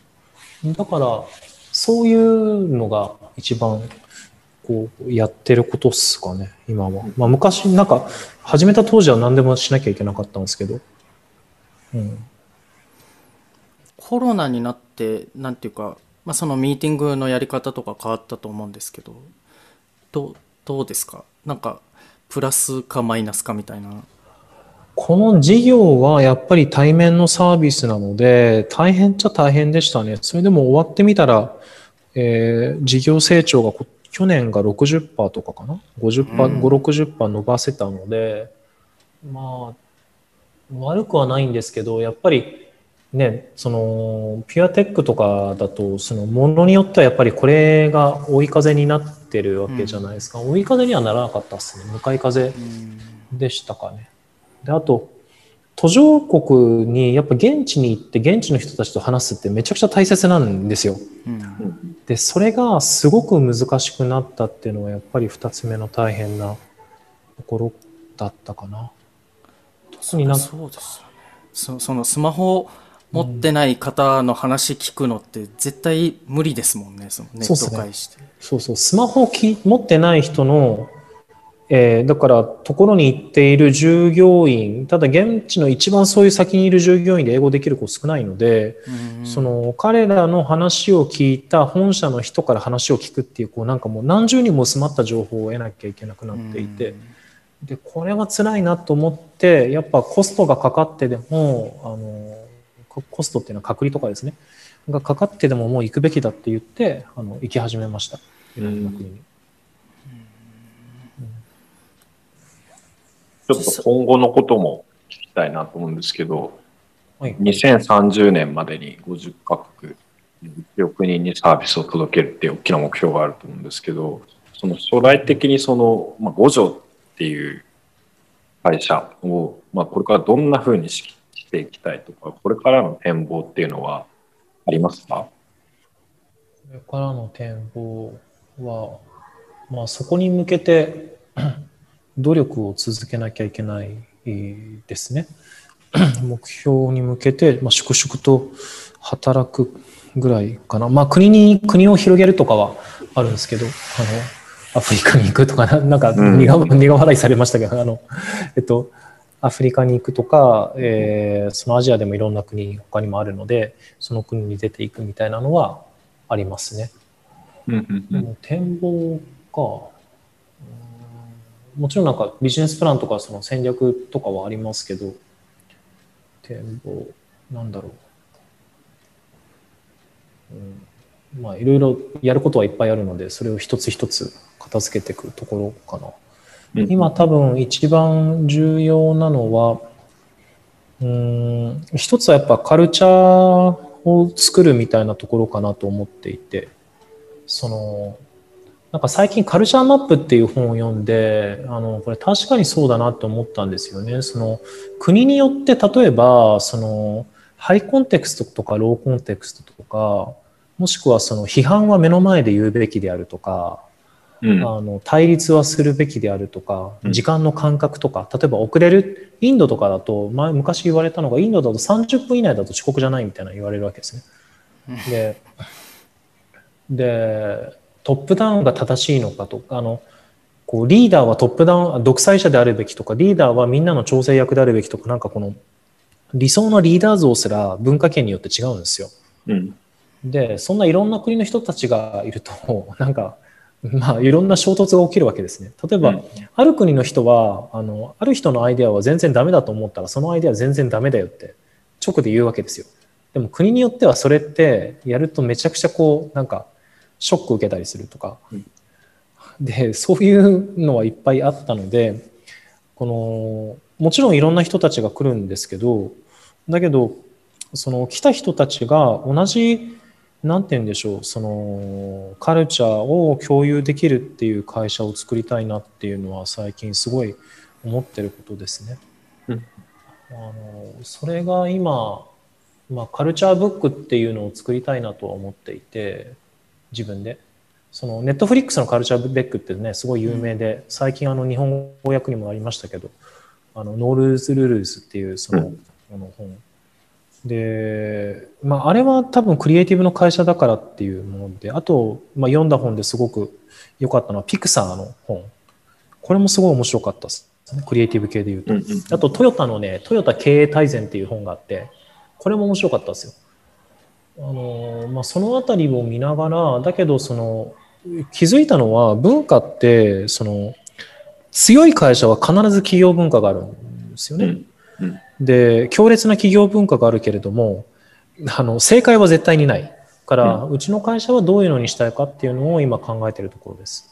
[SPEAKER 3] だからそういうのが一番こうやってることっすかね今は。まあ、昔なんか始めた当時は何でもしなきゃいけなかったんですけど。うん、
[SPEAKER 1] コロナになってなんていうか、まあ、そのミーティングのやり方とか変わったと思うんですけどどどうですか？なんかプラスかマイナスかみたいな。
[SPEAKER 3] この事業はやっぱり対面のサービスなので大変っちゃ大変でしたね。それでも終わってみたら、えー、事業成長が去年が60%とかかな ?50%、うん、5、60%伸ばせたので、まあ、悪くはないんですけど、やっぱりね、その、ピュアテックとかだと、そのものによってはやっぱりこれが追い風になってるわけじゃないですか。うん、追い風にはならなかったですね。向かい風でしたかね。で、あと、途上国にやっぱ現地に行って現地の人たちと話すってめちゃくちゃ大切なんですよ。うん、で、それがすごく難しくなったっていうのはやっぱり二つ目の大変なところだったかな。
[SPEAKER 1] 特になんかそうですよね。そそのスマホ持ってない方の話聞くのって絶対無理ですもんね、そのネット介して。
[SPEAKER 3] そうそう、スマホき持ってない人の、えー、だからところに行っている従業員、ただ現地の一番そういう先にいる従業員で英語できる子少ないので、その彼らの話を聞いた本社の人から話を聞くっていう、こうなんかもう何十人も詰まった情報を得なきゃいけなくなっていて、で、これは辛いなと思って、やっぱコストがかかってでも、あの、コストっていうのは隔離とかですね、がかかってでももう行くべきだって言って、あの行き始めました。いろんな国に。
[SPEAKER 2] ちょっと今後のことも聞きたいなと思うんですけど、はい、2030年までに50カ国、1億人にサービスを届けるっていう大きな目標があると思うんですけど、その将来的にその、まあ、五条っていう会社を、まあ、これからどんなふうにしていきたいとか、これからの展望っていうのはありますか？こ
[SPEAKER 3] れからの展望は、まあ、そこに向けて 努力を続けなきゃいけないですね。目標に向けて、まあ、粛々と働くぐらいかな。まあ、国に、国を広げるとかはあるんですけど、あの、アフリカに行くとか、なんか苦、うん、苦笑いされましたけど、あの、えっと、アフリカに行くとか、えー、そのアジアでもいろんな国他にもあるのでその国に出ていくみたいなのはありますね。展望かもちろんなんかビジネスプランとかその戦略とかはありますけど展望なんだろう、うん、まあいろいろやることはいっぱいあるのでそれを一つ一つ片付けていくところかな。今多分一番重要なのは、うん、一つはやっぱカルチャーを作るみたいなところかなと思っていて、その、なんか最近カルチャーマップっていう本を読んで、あの、これ確かにそうだなって思ったんですよね。その、国によって例えば、その、ハイコンテクストとかローコンテクストとか、もしくはその批判は目の前で言うべきであるとか、うん、あの対立はするべきであるとか、時間の感覚とか、例えば遅れる、インドとかだと、前昔言われたのが、インドだと30分以内だと遅刻じゃないみたいな言われるわけですね。で、でトップダウンが正しいのかとか、あの、こうリーダーはトップダウン、独裁者であるべきとか、リーダーはみんなの調整役であるべきとか、なんかこの理想のリーダー像すら文化圏によって違うんですよ。うん、で、そんないろんな国の人たちがいると、なんか まあ、いろんな衝突が起きるわけですね。例えば、うん、ある国の人はあの、ある人のアイデアは全然ダメだと思ったら、そのアイデアは全然ダメだよって直で言うわけですよ。でも国によってはそれってやるとめちゃくちゃこう、なんか、ショック受けたりするとか。うん、で、そういうのはいっぱいあったので、このもちろんいろんな人たちが来るんですけどだけどその来た人たちが同じなんて言うんでしょうそのカルチャーを共有できるっていう会社を作りたいなっていうのは最近すごい思ってることですね。
[SPEAKER 2] うん、
[SPEAKER 3] あのそれが今、まあ、 culture book っていうのを作りたいなとは思っていて自分で。その Netflix の culture deck ってねすごい有名で、最近あの日本語訳にもありましたけどあの No Rules Rules っていうその,、あの本で、まあ、あれは多分クリエイティブの会社だからっていうもので、あと、まあ、読んだ本ですごく良かったのはピクサーの本。これもすごい面白かったです。クリエイティブ系で言うと。あと、トヨタのね、トヨタ経営大全っていう本があって、これも面白かったですよ。あの、まあ、そのあたりを見ながら、だけど、その、気づいたのは、文化って、その、強い会社は必ず企業文化があるんですよね。うんうんで強烈な企業文化があるけれどもあの正解は絶対にないから、うん、うちの会社はどういうのにしたいかっていうのを今考えているところです。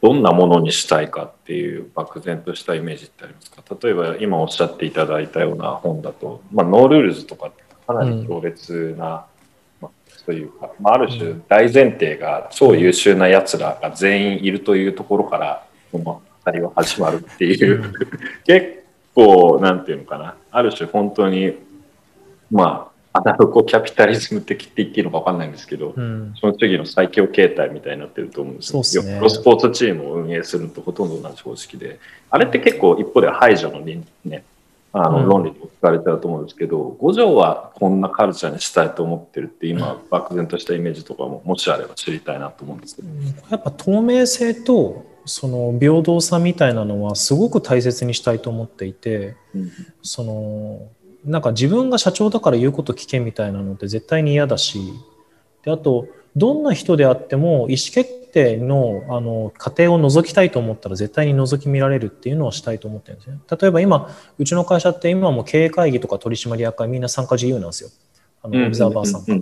[SPEAKER 2] どんなものにしたいかっていう漠然としたイメージってありますか？例えば今おっしゃっていただいたような本だと、まあ、 No Rules とかかなり強烈な、うん、まあ、そういうか、まあ、ある種大前提が超優秀なやつらが全員いるというところから、このりは始まるっていう。結構なんていうのかな。ある種本当にまあアナログキャピタリズム的って言っていいのか分かんないんですけど、うん、その次の最強形態みたいになってると思うんですよ。ね、プロスポーツチームを運営するのとほとんど同じ方式で。あれって結構一方では排除のねあの論理に使われてると思うんですけど、うん、五条はこんなカルチャーにしたいと思ってるって今漠然としたイメージとかももしあれば知りたいなと思うんですけど。
[SPEAKER 3] やっぱ透明性とその平等さみたいなのはすごく大切にしたいと思っていて、うん、そのなんか自分が社長だから言うこと聞けみたいなのって絶対に嫌だしであとどんな人であっても意思決定のあの過程を覗きたいと思ったら絶対に覗き見られるっていうのをしたいと思ってるんですね。例えば今うちの会社って今も経営会議とか取締役会みんな参加自由なんですよ。あのオブザーバー参加。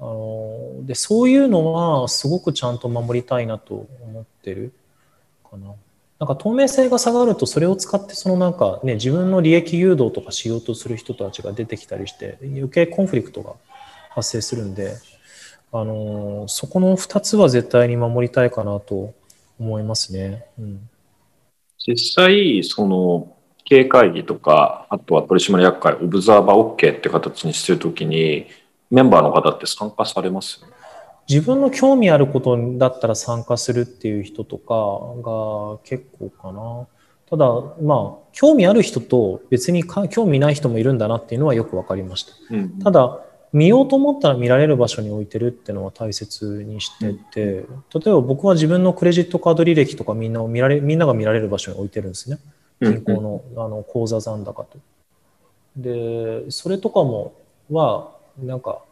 [SPEAKER 3] あのでそういうのはすごくちゃんと守りたいなと思ってる。かな。なんか透明性が下がるとそれを使ってそのなんかね自分の利益誘導とかしようとする人たちが出てきたりして余計コンフリクトが発生するんで、あのそこの2つは絶対に守りたいかなと思いますね。うん、
[SPEAKER 2] 実際その経営会議とかあとは取締役会オブザーバー OK って形にしてるときにメンバーの方って参加されます？
[SPEAKER 3] 自分の興味あることだったら参加するっていう人とかが結構かな。ただ、まあ、興味ある人と別に興味ない人もいるんだなっていうのはよく分かりました。うん、ただ、見ようと思ったら見られる場所に置いてるっていうのは大切にしてて、うん、例えば僕は自分のクレジットカード履歴とかみんなを見られみんなが見られる場所に置いてるんですね。銀行の,、あの口座残高と。で、それとかもは、なんか、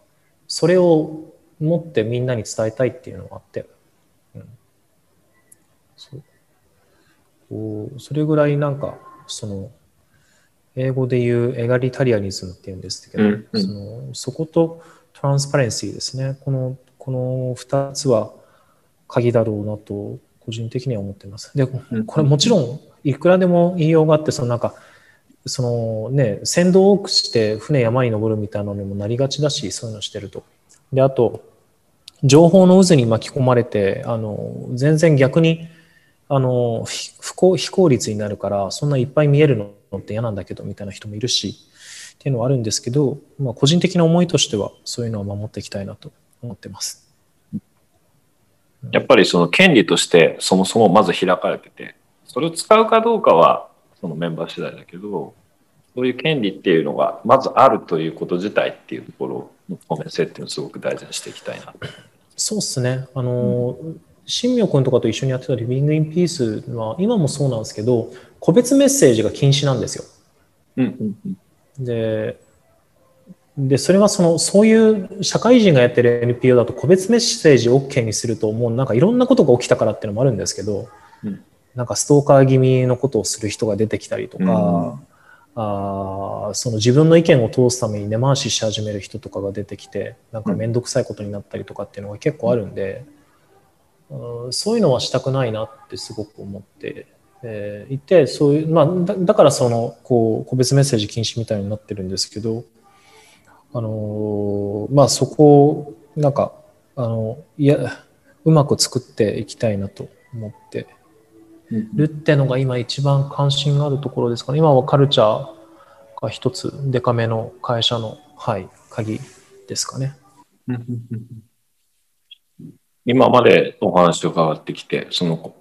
[SPEAKER 3] それを持ってみんなに伝えたいっていうのがあって、うん、そうこうそれぐらいなんかその英語で言うエガリタリアニズムっていうんですけど、うんうん、そのそことトランスパレンシーですねこのこの2つは鍵だろうなと個人的には思ってます。でこれもちろんいくらでも言いようがあってそのなんかそのね船頭を多くして船山に登るみたいなのにもなりがちだしそういうのしてると。であと情報の渦に巻き込まれて、あの、全然逆に、あの、不効率になるから、そんないっぱい見えるのって嫌なんだけど、みたいな人もいるし、っていうのはあるんですけど、まあ、個人的な思いとしては、そういうのを守っていきたいなと思ってます。
[SPEAKER 2] やっぱりその権利としてそもそもまず開かれてて、それを使うかどうかはそのメンバー次第だけど、そういう権利っていうのがまずあるということ自体っていうところの透明性っていうのをすごく大事にしていきたいな
[SPEAKER 3] そうっすね。あの、うん、新明君とかと一緒にやってたリビングインピースは、今もそうなんですけど、個別メッセージが禁止なんですよ。
[SPEAKER 2] うんうんうん、
[SPEAKER 3] で、で、それはその、そういう社会人がやってる NPO だと個別メッセージ OK にすると、もうなんかいろんなことが起きたからっていうのもあるんですけど、うん、なんかストーカー気味のことをする人が出てきたりとか、あその自分の意見を通すために根回しし始める人とかが出てきてなんか面倒くさいことになったりとかっていうのが結構あるんで、うんそういうのはしたくないなってすごく思って、えーいて、そういう、まあ、だだからその、こう、個別メッセージ禁止みたいになってるんですけど、あのーまあそこを、なんか、あの、いや、うまく作っていきたいなと思ってるってのが今一番関心があるところですかね。今はカルチャーが一つデカめの会社の、はい、鍵ですかね。
[SPEAKER 2] 今までお話を伺ってきて、その、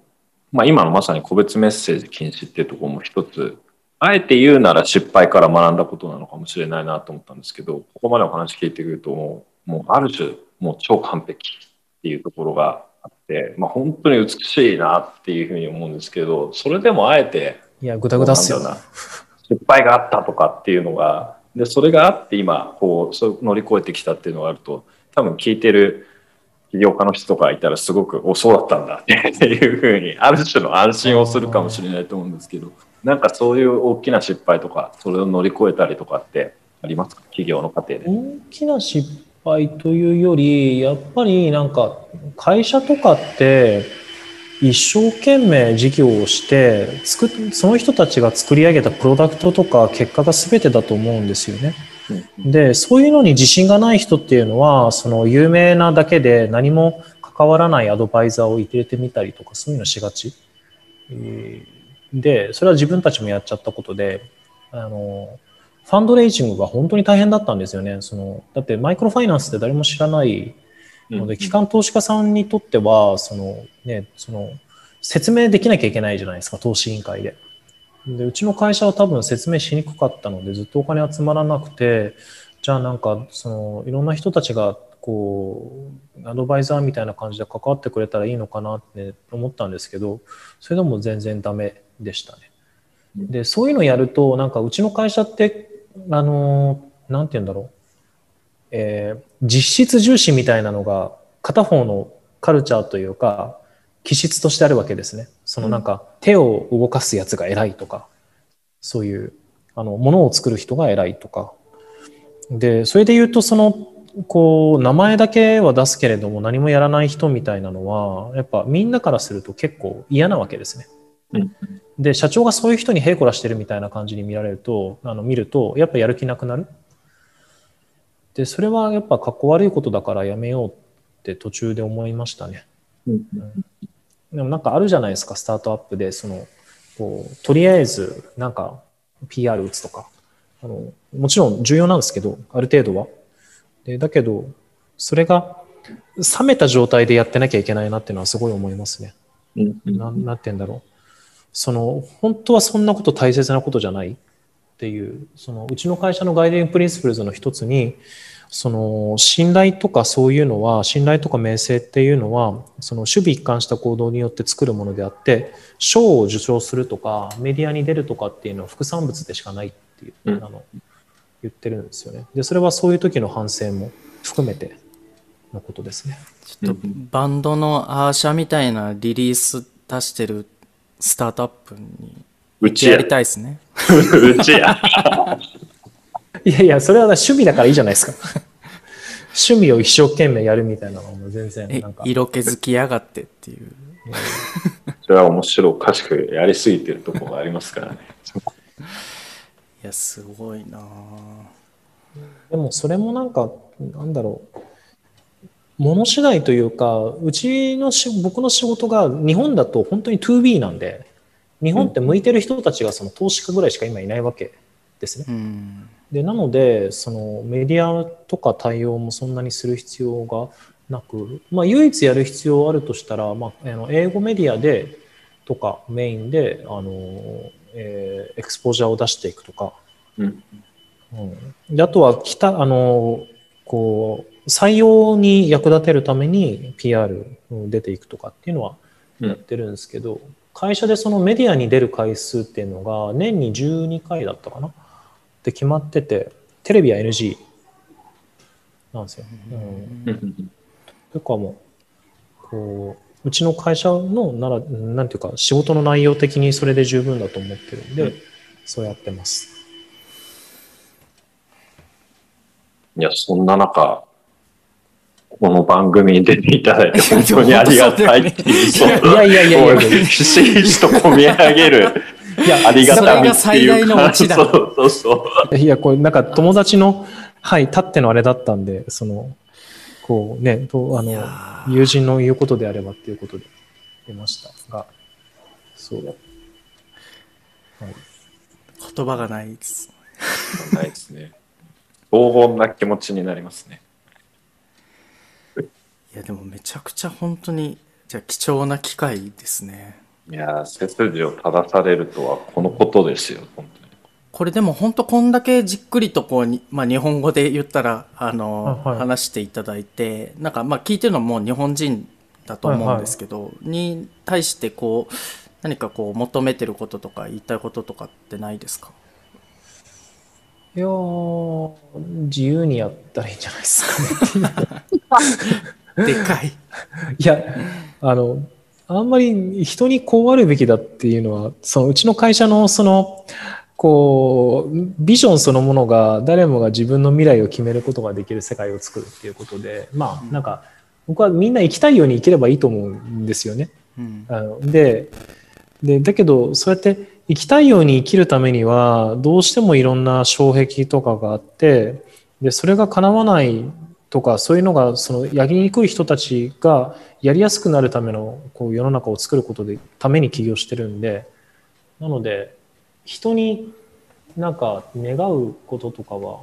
[SPEAKER 2] まあ、今のまさに個別メッセージ禁止っていうところも一つ、あえて言うなら失敗から学んだことなのかもしれないなと思ったんですけど、ここまでお話聞いてくるともう、もうある種、もう超完璧っていうところがあって、まあ、本当に美しいなっていうふうに思うんですけど、それでもあえて、
[SPEAKER 3] いや、ぐだぐだっすよ。
[SPEAKER 2] な失敗があったとかっていうのが、で、それがあって今、こう、そう乗り越えてきたっていうのがあると、多分聞いてる起業家の人とかいたらすごく、お、そうだったんだっていうふうに、ある種の安心をするかもしれないと思うんですけど、なんかそういう大きな失敗とか、それを乗り越えたりとかってありますか？企業の過程で。
[SPEAKER 3] 大きな失敗というより、やっぱりなんか会社とかって一生懸命事業をして作っその人たちが作り上げたプロダクトとか結果が全てだと思うんですよね。で、そういうのに自信がない人っていうのは、その有名なだけで何も関わらないアドバイザーを入れてみたりとか、そういうのしがち。えーで、それは自分たちもやっちゃったことで、あの、ファンドレイジングが本当に大変だったんですよね。その、だってマイクロファイナンスって誰も知らないので、機関投資家さんにとっては、その、ね、その、説明できなきゃいけないじゃないですか、投資委員会で。で、うちの会社は多分説明しにくかったので、ずっとお金集まらなくて、じゃあなんか、その、いろんな人たちが、こう、アドバイザーみたいな感じで関わってくれたらいいのかなって思ったんですけど、それでも全然ダメでしたね。で、そういうのやると、なんかうちの会社って、あの、なんて言うんだろう。えー実質重視みたいなのが片方のカルチャーというか気質としてあるわけですね。そのなんか手を動かすやつが偉いとかそういうあのものを作る人が偉いとかでそれで言うとそのこう名前だけは出すけれども何もやらない人みたいなのはやっぱみんなからすると結構嫌なわけですね。
[SPEAKER 2] うん
[SPEAKER 3] で社長がそういう人にへいこらしてるみたいな感じに見られるとあの見るとやっぱやる気なくなる。でそれはやっぱかっこ悪いことだからやめようって途中で思いましたね。でもなんかあるじゃないですかスタートアップでそのこうとりあえずなんか PR 打つとかあのもちろん重要なんですけどある程度は。でだけどそれが冷めた状態でやってなきゃいけないなっていうのはすごい思いますね。なんなんて言うんだろう。その本当はそんなこと大切なことじゃないっていうそのうちの会社の Guiding Principles の一つにその信頼とかそういうのは信頼とか名声っていうのはその首尾一貫した行動によって作るものであって賞を受賞するとかメディアに出るとかっていうのは副産物でしかないっていう、
[SPEAKER 2] うん
[SPEAKER 3] あの言ってるんですよねでそれはそういう時の反省も含めてのことですね
[SPEAKER 1] ちょっとバンドのアーシャみたいなリリース出してるスタートアップに
[SPEAKER 2] うちや
[SPEAKER 1] やり。たいですね。
[SPEAKER 2] うちや。
[SPEAKER 3] いやいやそれは趣味だからいいじゃないですか 趣味を一生懸命やるみたいなのも全然
[SPEAKER 1] え
[SPEAKER 3] なんか、
[SPEAKER 1] 色気づきやがってっていう。
[SPEAKER 2] それは面白おかしくやりすぎてるところがありますからね。
[SPEAKER 1] いや、すごいなぁ
[SPEAKER 3] でもそれもなんか、なんだろう。もの次第というか、うちのし、僕の仕事が日本だと本当に 2B なんで、日本って向いてる人たちがその投資家ぐらいしか今いないわけですね。
[SPEAKER 1] うん。
[SPEAKER 3] で、なので、そのメディアとか対応もそんなにする必要がなく、まあ唯一やる必要あるとしたら、まあ、あの英語メディアでとかメインで、あの、えーエクスポージャーを出していくとか、
[SPEAKER 2] うん。
[SPEAKER 3] うん、であとは来たあのこう採用に役立てるために PR 出ていくとかっていうのはやってるんですけど、会社でそのメディアに出る回数っていうのが年に12回だったかなって決まっててテレビは NG なんですよ。うんとかもこううちの会社のならなんていうか仕事の内容的にそれで十分だと思ってるんで、
[SPEAKER 2] うん
[SPEAKER 3] そうやってます。
[SPEAKER 2] いや、そんな中、この番組に出ていただいて 本当にありがたいっていう。
[SPEAKER 3] いやいやいやいや
[SPEAKER 2] ひしひしと込み上げる。
[SPEAKER 3] いや
[SPEAKER 2] ありがたみっていう
[SPEAKER 1] それが最大のオチだ
[SPEAKER 2] そうそうそう。
[SPEAKER 3] いや、これなんか友達の、はい、たってのあれだったんで、その、こうね、とあの、友人の言うことであればっていうことで出ましたが、そうだ。はい、
[SPEAKER 1] 言葉がないです。
[SPEAKER 2] ないですね。黄金な気持ちになりますね。
[SPEAKER 1] いや、でもめちゃくちゃ本当に、じゃあ貴重な機会ですね。
[SPEAKER 2] いやー、背筋を正されるとはこのことですよ、本当に。
[SPEAKER 1] これでも本当こんだけじっくりとこうに、まあ、日本語で言ったらあの、
[SPEAKER 3] あはい
[SPEAKER 1] 話していただいてなんかまあ聞いてるのも日本人だと思うんですけど、に対してこう何かこう求めてることとか言いたいこととかってないですか？
[SPEAKER 3] いやー自由にやったらいいんじゃないですかね。
[SPEAKER 1] でかい
[SPEAKER 3] いや、あの、あんまり人にこうあるべきだっていうのは、そのうちの会社のその、こう、ビジョンそのものが誰もが自分の未来を決めることができる世界を作るっていうことで、まあ、なんか、僕はみんな生きたいように生きればいいと思うんですよね。
[SPEAKER 1] うん
[SPEAKER 3] あのででだけどそうやって生きたいように生きるためにはどうしてもいろんな障壁とかがあってでそれが叶わないとかそういうのがそのやりにくい人たちがやりやすくなるためのこう世の中を作ることでために起業してるんでなので人になんか願うこととかは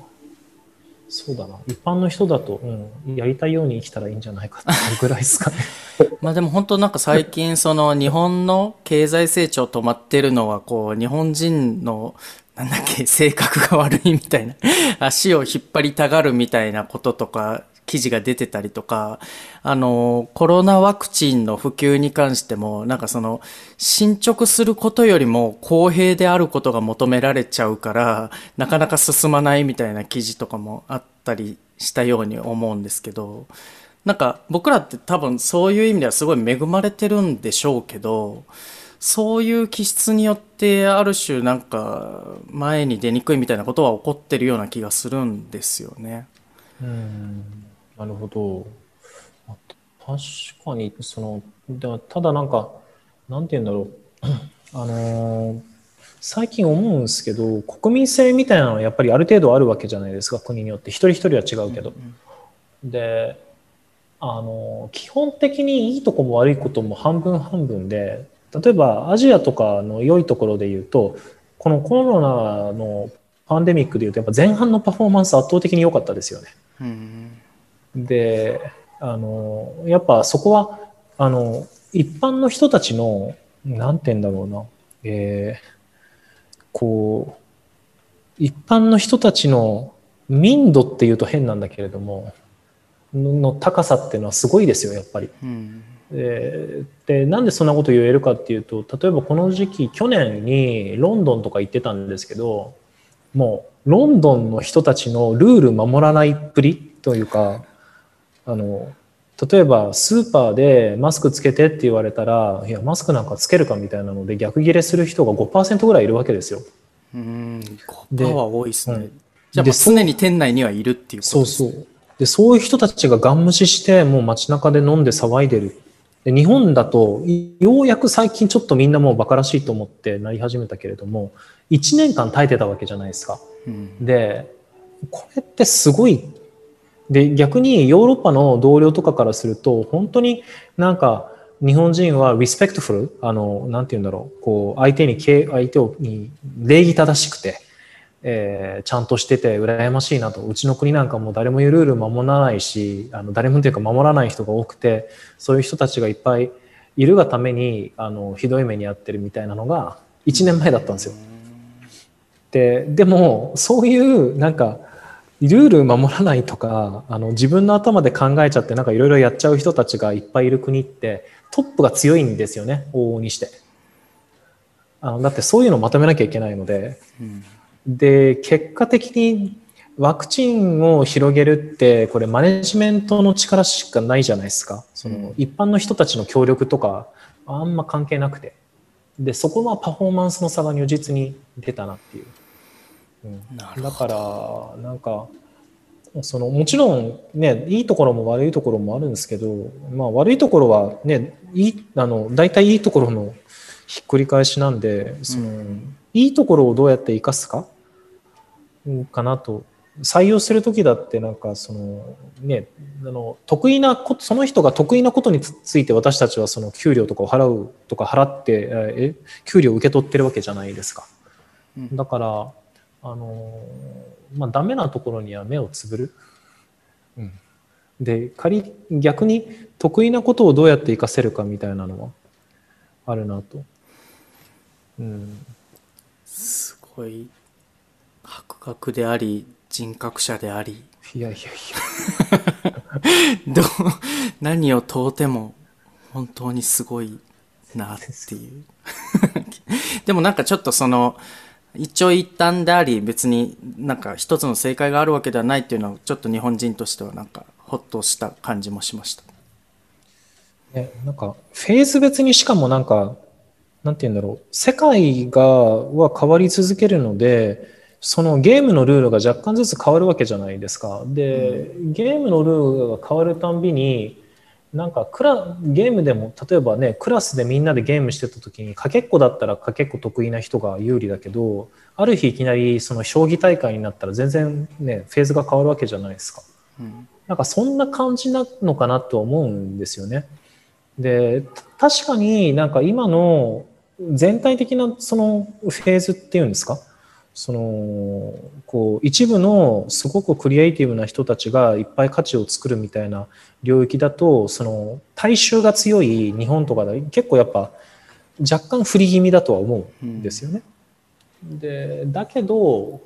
[SPEAKER 3] そうだな一般の人だと、うん、やりたいように生きたらいいんじゃないかっていうぐらいですかね。
[SPEAKER 1] まあでも本当なんか最近その日本の経済成長止まってるのはこう日本人のなんだっけ性格が悪いみたいな。足を引っ張りたがるみたいなこととか記事が出てたりとか。あのコロナワクチンの普及に関してもなんかその進捗することよりも公平であることが求められちゃうからなかなか進まないみたいな記事とかもあったりしたように思うんですけど。なんか僕らって多分そういう意味ではすごい恵まれてるんでしょうけどそういう気質によってある種なんか前に出にくいみたいなことは起こってるような気がするんですよね。
[SPEAKER 3] うんなるほど。あ確かに、その、だただなんか、なんて言うんだろう。あのー最近思うんですけど、国民性みたいなのはやっぱりある程度あるわけじゃないですか、国によって。一人一人は違うけど。で、あのー基本的にいいとこも悪いことも半分半分で、例えばアジアとかの良いところで言うと、このコロナのパンデミックで言うと、やっぱ前半のパフォーマンス圧倒的に良かったですよね。
[SPEAKER 1] うん
[SPEAKER 3] であのやっぱそこはあの一般の人たちのなんて言うんだろうな、えーこう一般の人たちの民度っていうと変なんだけれどものの高さっていうのはすごいですよやっぱり。
[SPEAKER 1] うん
[SPEAKER 3] ででなんでそんなこと言えるかっていうと例えばこの時期去年にロンドンとか行ってたんですけどもうロンドンの人たちのルール守らないっぷりというかあの例えばスーパーでマスクつけてって言われたらいやマスクなんかつけるかみたいなので逆ギレする人が5%ぐらいいるわけですよ。
[SPEAKER 1] うん
[SPEAKER 3] で
[SPEAKER 1] 5%は多いですね。
[SPEAKER 3] うん
[SPEAKER 1] じゃ常に店内にはいるっていうことです
[SPEAKER 3] そうそう。で、そういう人たちがガン無視して、もう街中で飲んで騒いでる。で日本だと、いようやく最近ちょっとみんなもうバカらしいと思ってなり始めたけれども、1年間耐えてたわけじゃないですか。
[SPEAKER 1] うん
[SPEAKER 3] で、これってすごい。で、逆にヨーロッパの同僚とかからすると、本当になんか、日本人はリスペクトフル、あの、なんて言うんだろう、こう、相手に敬、相手をに礼儀正しくて、えーちゃんとしてて羨ましいなと。うちの国なんかも誰もルール守らないし、あの、誰もというか守らない人が多くて、そういう人たちがいっぱいいるがために、あの、ひどい目に遭ってるみたいなのが、1年前だったんですよ。ででもそういうなんかルール守らないとかあの自分の頭で考えちゃってなんかいろいろやっちゃう人たちがいっぱいいる国ってトップが強いんですよね往々にしてあのだってそういうのをまとめなきゃいけないので
[SPEAKER 1] うん
[SPEAKER 3] で結果的にワクチンを広げるってこれマネジメントの力しかないじゃないですか。その一般の人たちの協力とかあんま関係なくて。でそこはパフォーマンスの差が如実に出たなっていう。うん。だからなんかそのもちろんね、いいところも悪いところもあるんですけど、まあ悪いところはね、いい、あの、大体いいところのひっくり返しなんで、その、いいところをどうやって生かすかかなと。採用するときだってなんかそのね、あの得意なこと、その人が得意なことについて私たちはその給料とかを払うとか払って、え、給料を受け取ってるわけじゃないですか。だから、あの、まあ、ダメなところには目をつぶる。うん。で、仮、逆に得意なことをどうやって活かせるかみたいなのはあるなと。うん。
[SPEAKER 1] すごい、博学であり、人格者であり。
[SPEAKER 3] いやいやい
[SPEAKER 1] や。どう、何を問うても本当にすごいなっていう。でもなんかちょっとその、一長一短であり、別になんか一つの正解があるわけではないっていうのは、ちょっと日本人としてはなんかほっとした感じもしました。
[SPEAKER 3] ね、なんかフェーズ別にしかもなんか、なんて言うんだろう、世界がは変わり続けるので、そのゲームのルールが若干ずつ変わるわけじゃないですか。で、ゲームのルールが変わるたんびに、なんかクラゲームでも例えばねクラスでみんなでゲームしてた時にかけっこだったらかけっこ得意な人が有利だけどある日いきなりその将棋大会になったら全然ねフェーズが変わるわけじゃないですか。うん、なんかそんな感じなのかなと思うんですよね。で確かになんか今の全体的なそのフェーズっていうんですか？そのこう一部のすごくクリエイティブな人たちがいっぱい価値を作るみたいな領域だとその大衆が強い日本とかで結構やっぱ若干振り気味だとは思うんですよね。うん、でだけど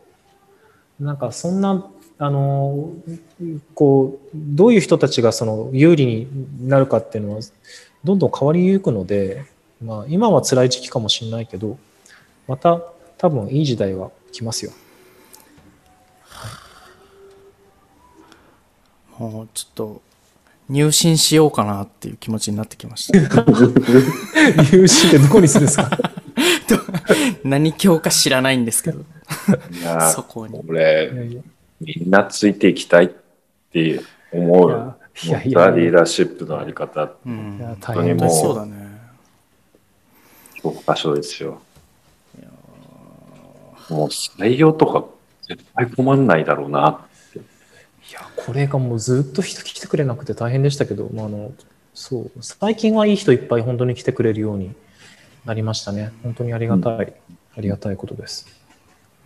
[SPEAKER 3] なんかそんなあのこうどういう人たちがその有利になるかっていうのはどんどん変わりゆくので、まあ、今は辛い時期かもしれないけどまた多分いい時代は来ますよ。
[SPEAKER 1] もうちょっと入信しようかなっていう気持ちになってきました。
[SPEAKER 3] 入信ってどこにするんですか？
[SPEAKER 1] 何教か知らないんですけど。
[SPEAKER 2] いやそこに。俺、みんなついていきたいって思う。いやいやリーダーシップのあり方。うん、
[SPEAKER 1] 本当にもう、そうだね。
[SPEAKER 2] 教科書ですよ。もう採用とか絶対困んないだろうなって。い
[SPEAKER 3] や、これがもうずっと人来てくれなくて大変でしたけど、まあ、あの、そう、最近はいい人いっぱい本当に来てくれるようになりましたね。本当にありがたい、うん、ありがたいことです。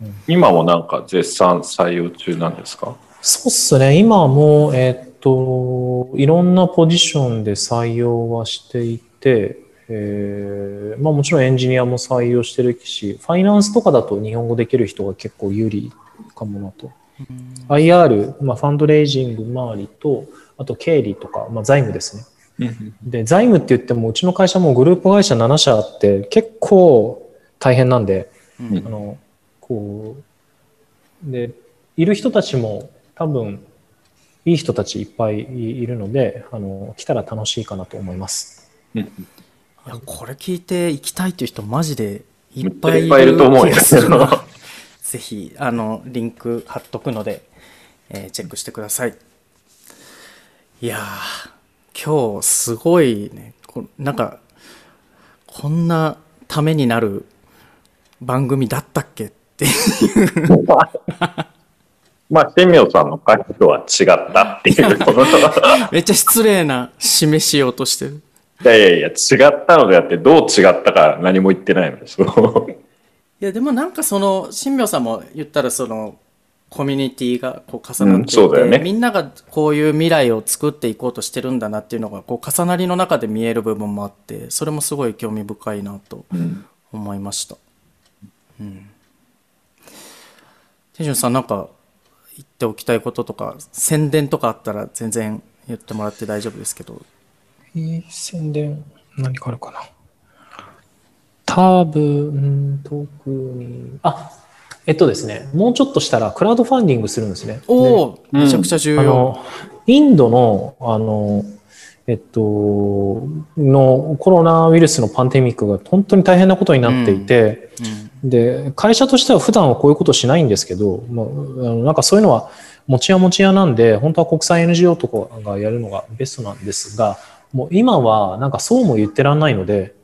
[SPEAKER 2] うん、今もなんか絶賛採用中なんですか？
[SPEAKER 3] そうっすね。今も、えー、っと、いろんなポジションで採用はしていて、えーまあ、もちろんエンジニアも採用してるし、ファイナンスとかだと日本語できる人が結構有利かもなと。IR、まあ、ファンドレイジング周りと、あと経理とか、まあ、財務ですね。で、財務って言っても、うちの会社もグループ会社7社あって、結構大変なんで、あの、こう、で、いる人たちも多分、いい人たちいっぱいいるので、あの、来たら楽しいかなと思います。
[SPEAKER 1] いやこれ聞いて行きたいっていう人マジでいっぱいいると思うよ。ぜひあのリンク貼っとくので、えー、チェックしてください。いや今日すごいね。こなんかこんなためになる番組だったっけっていう。
[SPEAKER 2] まあ、天明さんの回とは違ったっていう
[SPEAKER 1] めっちゃ失礼な示しようとしてる。
[SPEAKER 2] いやいやいや、違ったのであって、どう違ったか何も言ってないのです。い
[SPEAKER 1] や、でもなんかその、新明さんも言ったらその、コミュニティがこう重なっていて、うんね、みんながこういう未来を作っていこうとしてるんだなっていうのがこう重なりの中で見える部分もあってそれもすごい興味深いなと思いました。うん。さんなんか言っておきたいこととか宣伝とかあったら全然言ってもらって大丈夫ですけど。
[SPEAKER 3] えー、宣伝、何かあるかな？多分、特に、あ、えっとですね、もうちょっとしたらクラウドファンディングするんですね。
[SPEAKER 1] おお、めちゃくちゃ重要。
[SPEAKER 3] インドの、あの、えっと、のコロナウイルスのパンデミックが本当に大変なことになっていて、うんうん、で、会社としては普段はこういうことしないんですけど、まあ、なんかそういうのは持ち屋持ち屋なんで、本当は国際 NGO とかがやるのがベストなんですが、もう今はなんかそうも言ってらんないので、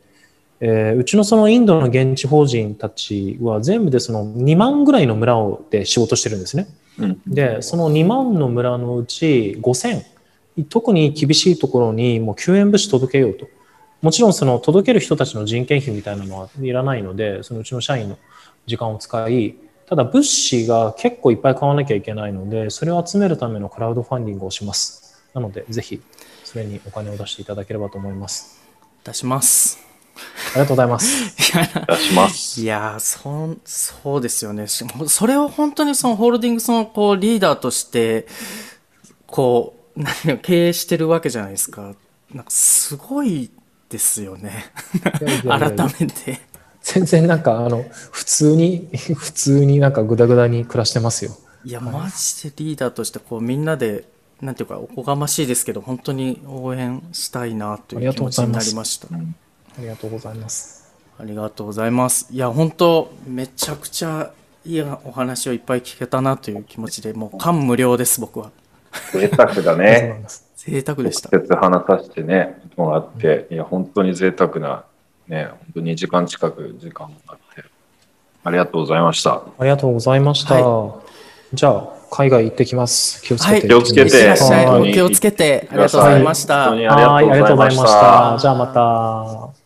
[SPEAKER 3] えーうちのそのインドの現地法人たちは全部でその2万ぐらいの村をで仕事してるんですね。
[SPEAKER 2] うん。
[SPEAKER 3] で、その2万の村のうち5000、特に厳しいところにもう救援物資届けようと。もちろんその届ける人たちの人件費みたいなのはいらないので、そのうちの社員の時間を使い、ただ物資が結構いっぱい買わなきゃいけないので、それを集めるためのクラウドファンディングをします。なので、ぜひそれにお金を出していただければと思います。
[SPEAKER 1] 出します。
[SPEAKER 3] ありがとうございます。
[SPEAKER 2] 出します。
[SPEAKER 1] いやーそん、そうですよね。しそれを本当にそのホールディングスのこうリーダーとして、こう、何を経営してるわけじゃないですか。なんかすごいですよね。改めて。
[SPEAKER 3] 全然なんかあの、普通に、普通になんかグダグダに暮らしてますよ。
[SPEAKER 1] いや、マジでリーダーとしてこうみんなで、なんていうか、おこがましいですけど、本当に応援したいなという気持ちになりました。
[SPEAKER 3] ありがとうございます。
[SPEAKER 1] ありがとうございます。いや、本当めちゃくちゃいいお話をいっぱい聞けたなという気持ちで、もう感無量です、僕は。
[SPEAKER 2] 贅沢だね。
[SPEAKER 1] 贅沢でした。
[SPEAKER 2] 直接話させてね、もらって、いや、本当に贅沢な、ね、本当に2時間近く時間もあって、ありがとうございました。
[SPEAKER 3] ありがとうございました。じゃあ、海外行ってきます。気をつけて。
[SPEAKER 1] はい
[SPEAKER 2] 気をつけて
[SPEAKER 1] 気をつけて、ありがとうございました。
[SPEAKER 2] 本当に
[SPEAKER 3] はい、ありがとうございまし
[SPEAKER 2] ありがとうございました
[SPEAKER 3] た。じゃあまた。